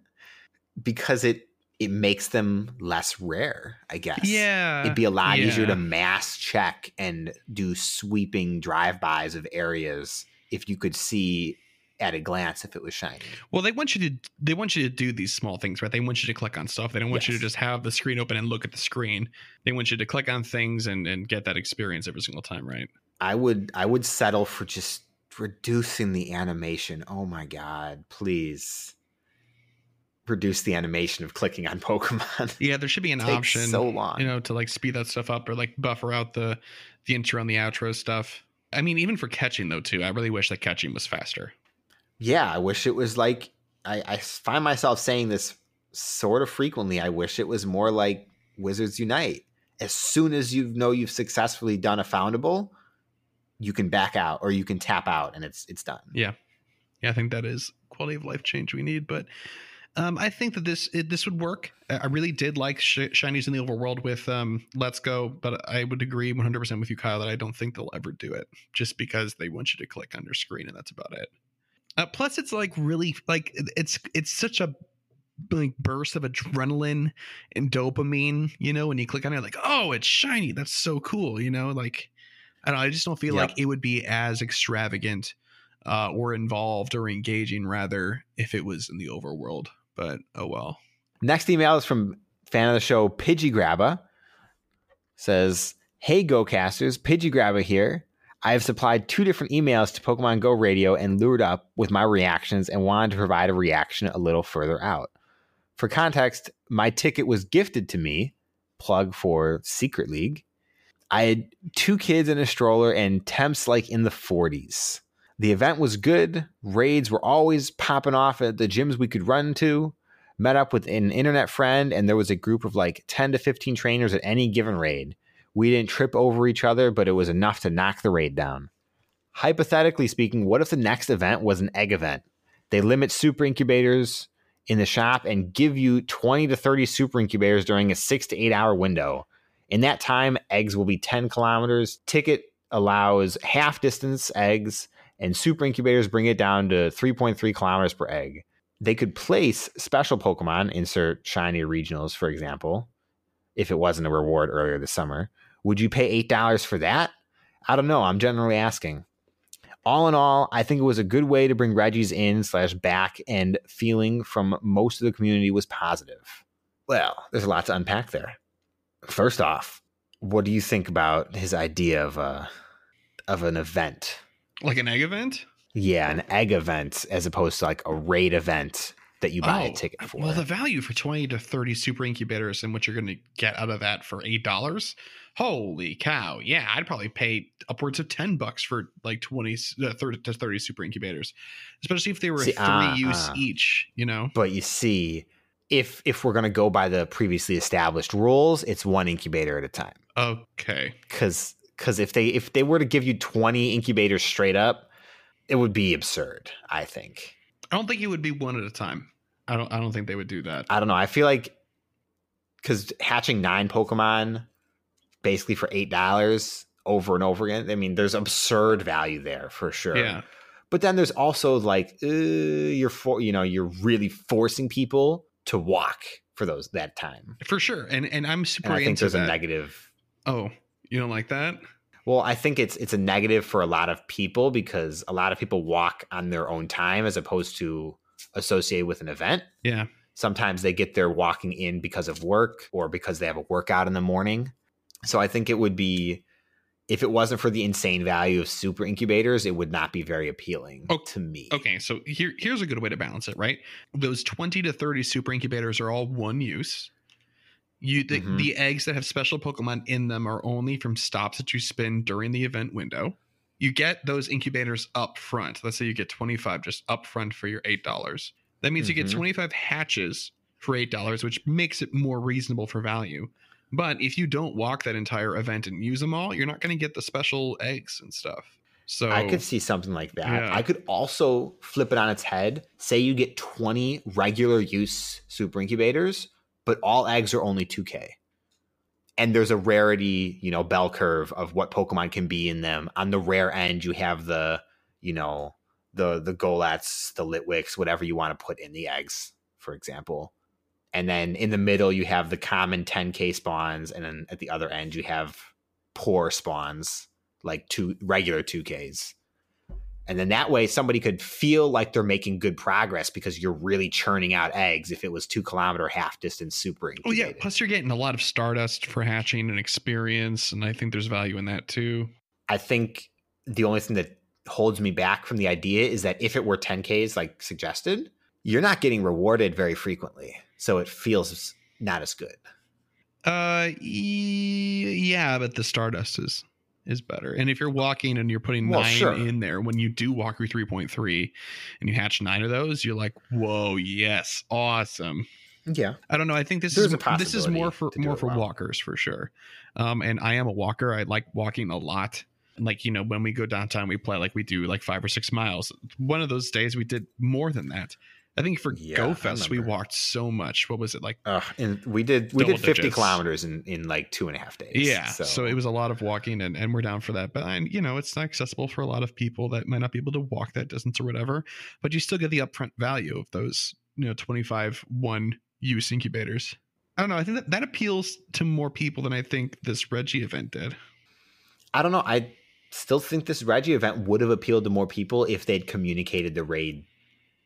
because it it makes them less rare, I guess. Yeah. It'd be a lot easier to mass check and do sweeping drive-bys of areas if you could see at a glance if it was shiny. Well, they want you to they want you to do these small things, right? They want you to click on stuff. They don't want you to just have the screen open and look at the screen. They want you to click on things and and get that experience every single time, right? I would I would settle for just reducing the animation. Oh my god, please. Reduce the animation of clicking on Pokemon. Yeah, there should be an option, so long. you know, to like speed that stuff up or like buffer out the the intro and the outro stuff. I mean, even for catching though, too. I really wish that catching was faster. yeah, I wish it was like I, I find myself saying this sort of frequently. I wish it was more like Wizards Unite. As soon as you know you've successfully done a foundable, you can back out or you can tap out and it's it's done. Yeah, Yeah, I think that is quality of life change we need. But um, I think that this it, this would work. I really did like sh- shinies in the overworld with um, Let's Go, but I would agree 100 percent with you, Kyle, that I don't think they'll ever do it just because they want you to click on your screen and that's about it. Uh, plus, it's like really like it's it's such a like burst of adrenaline and dopamine. You know, when you click on it, like oh, it's shiny. That's so cool. You know, like I don't know. I just don't feel Yep. like it would be as extravagant uh, or involved or engaging rather if it was in the overworld. But oh well. Next email is from fan of the show, Pidgey Grabba. Says, Hey GoCasters, Pidgey Grabba here. I have supplied two different emails to Pokemon Go Radio and lured up with my reactions and wanted to provide a reaction a little further out. For context, my ticket was gifted to me, plug for Secret League. I had two kids in a stroller and temps like in the 40s. The event was good. Raids were always popping off at the gyms we could run to met up with an internet friend and there was a group of like 10 to 15 trainers at any given raid. We didn't trip over each other, but it was enough to knock the raid down. Hypothetically speaking, what if the next event was an egg event? They limit super incubators in the shop and give you 20 to 30 super incubators during a six to eight hour window. In that time, eggs will be 10 kilometers. Ticket allows half distance eggs, and super incubators bring it down to 3.3 kilometers per egg they could place special Pokemon, insert shiny regionals, for example, if it wasn't a reward earlier this summer. Would you pay $8 for that? I don't know. I'm generally asking. All in all, I think it was a good way to bring Regis in slash back, and feeling from most of the community was positive. Well, there's a lot to unpack there. First off, what do you think about his idea of a of an event? Like an egg event? Yeah, an egg event as opposed to like a raid event that you buy a Oh, ticket for. Well, the value for 20 to 30 super incubators and what you're going to get out of that for $8. Holy cow. Yeah, I'd probably pay upwards of 10 bucks for like 20 uh, 30 to 30 super incubators, especially if they were See, three ah, use ah. each, you know. but you see, if if we're gonna go by the previously established rules, it's one incubator at a time. Okay. Because because if they if they were to give you twenty incubators straight up, it would be absurd. I think. I don't think it would be one at a time. I don't I don't think they would do that. I don't know. I feel like because hatching nine Pokemon basically for eight dollars over and over again. I mean, there's absurd value there for sure. Yeah. But then there's also like uh, you're for you know you're really forcing people to walk for those that time. For sure. And and I'm super And I think there's that. a negative. oh, you don't like that? Well, I think it's it's a negative for a lot of people because a lot of people walk on their own time as opposed to associated with an event. Yeah. Sometimes they get their walking in because of work or because they have a workout in the morning. So I think it would be if it wasn't for the insane value of super incubators, it would not be very appealing Oh, to me. Okay, so here here's a good way to balance it, right? Those 20 to 30 super incubators are all one use. You the, Mhm. the eggs that have special Pokemon in them are only from stops that you spin during the event window. You get those incubators up front. Let's say you get 25 just up front for your $8. That means you get Mhm. 25 hatches for $8, which makes it more reasonable for value. But if you don't walk that entire event and use them all, you're not going to get the special eggs and stuff. So I could see something like that. Yeah. I could also flip it on its head. Say you get 20 regular use super incubators, but all eggs are only 2K. And there's a rarity, you know, bell curve of what Pokemon can be in them. On the rare end, you have the, you know, the the Goletts, the Litwicks, whatever you want to put in the eggs, for example. And then in the middle, you have the common 10K spawns, and then at the other end, you have poor spawns, like two regular 2Ks. And then that way, somebody could feel like they're making good progress because you're really churning out eggs. If it was two kilometer half distance super Oh yeah, plus you're getting a lot of stardust for hatching and experience, and I think there's value in that too. I think the only thing that holds me back from the idea is that if it were 10Ks like suggested, you're not getting rewarded very frequently. So it feels not as good. Uh, yeah, but the stardust is is better. And if you're walking and you're putting Well, nine sure. in there, when you do walk your 3.3 and you hatch nine of those, you're like, whoa, yes, awesome. Yeah. I don't know. I think this There's is this is more for more for well. walkers for sure. Um, and I am a walker. I like walking a lot. Like you know, when we go downtown, we play like we do like five or six miles. One of those days we did more than that. I think for Yeah, GoFest we walked so much. What was it like? Uh, and we did we did 50 digits. kilometers in, in like two and a half days. Yeah, so. it was a lot of walking, and, and we're down for that. But I, you know, it's not accessible for a lot of people that might not be able to walk that distance or whatever. But you still get the upfront value of those, you know, twenty five one use incubators. I don't know. I think that that appeals to more people than I think this Regi event did. I don't know. I still think this Regi event would have appealed to more people if they'd communicated the raid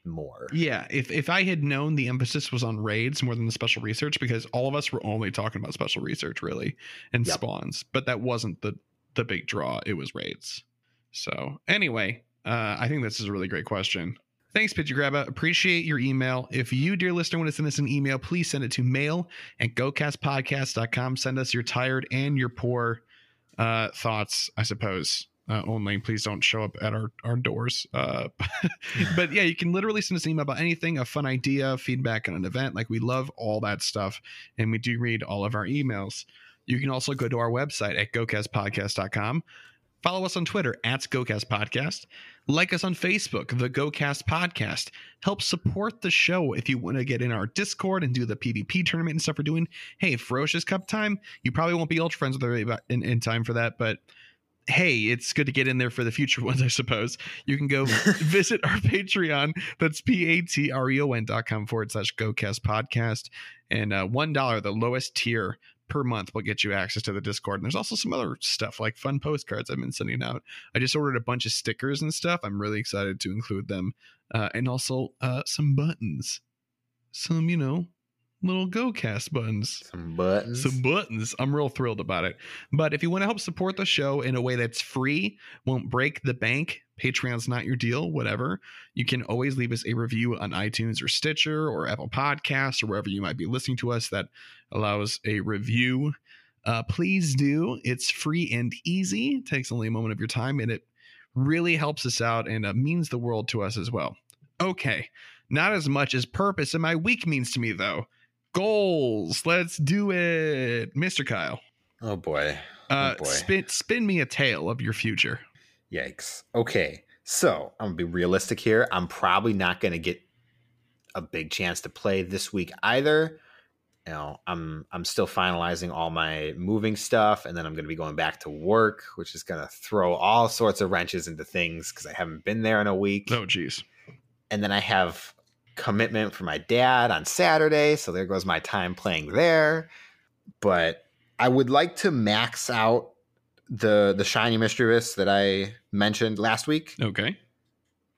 more. Yeah, if if I had known the emphasis was on raids more than the special research, because all of us were only talking about special research really and Yep. spawns, but that wasn't the the big draw. It was raids. So anyway, uh, I think this is a really great question. Thanks, Pidgey Grabba. Appreciate your email. If you, dear listener, want to send us an email, please send it to mail at gocastpodcast.com. Send us your tired and your poor uh, thoughts, I suppose. Uh, only please don't show up at our, our doors. Uh, but yeah, you can literally send us an email about anything, a fun idea, feedback on an event. Like we love all that stuff. And we do read all of our emails. You can also go to our website at gocastpodcast.com. Follow us on Twitter at GoCast Podcast. Like us on Facebook, the GoCast Podcast. Help support the show if you want to get in our Discord and do the PvP tournament and stuff we're doing. Hey, Ferocious Cup time. You probably won't be ultra friends with everybody in, in time for that, but hey, it's good to get in there for the future ones, I suppose. You can go visit our Patreon. That's P-A-T-R-E-O-N dot com forward slash GoCast Podcast. And uh, $1, the lowest tier per month will get you access to the Discord. And there's also some other stuff like fun postcards I've been sending out. I just ordered a bunch of stickers and stuff. I'm really excited to include them. Uh, and also uh, some buttons. Some, you know, little GoCast buttons Some buttons. some buttons. I'm real thrilled about it. But if you want to help support the show in a way that's free, won't break the bank, Patreon's not your deal, whatever, you can always leave us a review on iTunes or Stitcher or Apple Podcasts or wherever you might be listening to us that allows a review. Uh, please do. It's free and easy. It takes only a moment of your time and it really helps us out and uh, means the world to us as well. Okay, not as much as purpose in my week means to me, though goals. Let's do it, Mr. Kyle. oh boy. Uh, boy. spin spin me a tale of your future. Yikes. Okay. So I'm gonna be realistic here. I'm probably not gonna get a big chance to play this week either. You know, I'm I'm still finalizing all my moving stuff, and then I'm going to be going back to work, which is going to throw all sorts of wrenches into things because I haven't been there in a week. Oh, geez. And then I have commitment for my dad on Saturday, so there goes my time playing there. But I would like to max out the the shiny Misdreavus that I mentioned last week. Okay.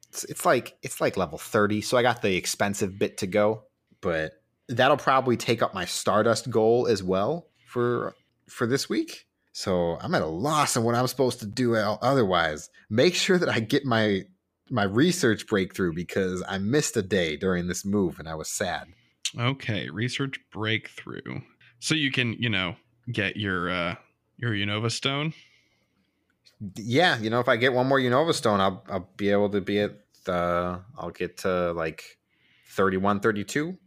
It's, it's like it's like level 30, so I got the expensive bit to go, but that'll probably take up my Stardust goal as well for for this week. So I'm at a loss on what I'm supposed to do otherwise. Make sure that I get my my research breakthrough because I missed a day during this move and I was sad. Okay, research breakthrough. So you can, you know, get your uh your Unova stone. Yeah, you know, if I get one more Unova stone, I'll I'll be able to be at the I'll get to like 31 32.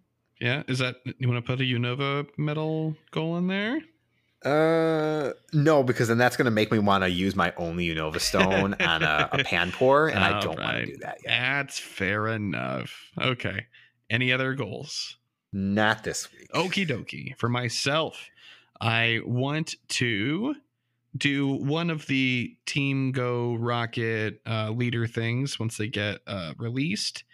Yeah, is that you want to put a Unova medal goal in there? Uh, no, because then that's going to make me want to use my only Unova stone on a, a Panpour, and I don't right. want to do that yet. That's fair enough. Okay. Any other goals? Not this week. Okie dokie. For myself, I want to do one of the Team Go Rocket uh, leader things once they get uh, released.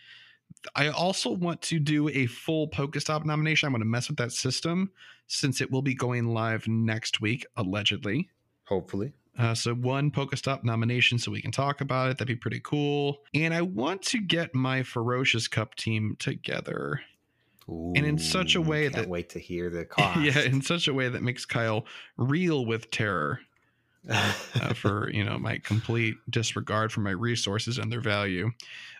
I also want to do a full Pokestop nomination. I'm going to mess with that system since it will be going live next week, allegedly. Hopefully. Uh, so one Pokestop nomination so we can talk about it. That'd be pretty cool. And I want to get my Ferocious Cup team together. Ooh, and in such a way that wait to hear the cost. yeah, in such a way that makes Kyle reel with terror uh, for you know my complete disregard for my resources and their value.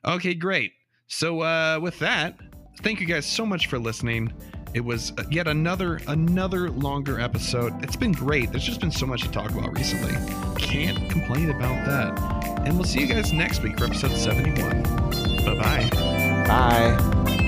Okay, great. So uh, with that, thank you guys so much for listening. It was yet another another longer episode. It's been great. There's just been so much to talk about recently. Can't complain about that. And we'll see you guys next week for episode 71. Bye-bye. Bye.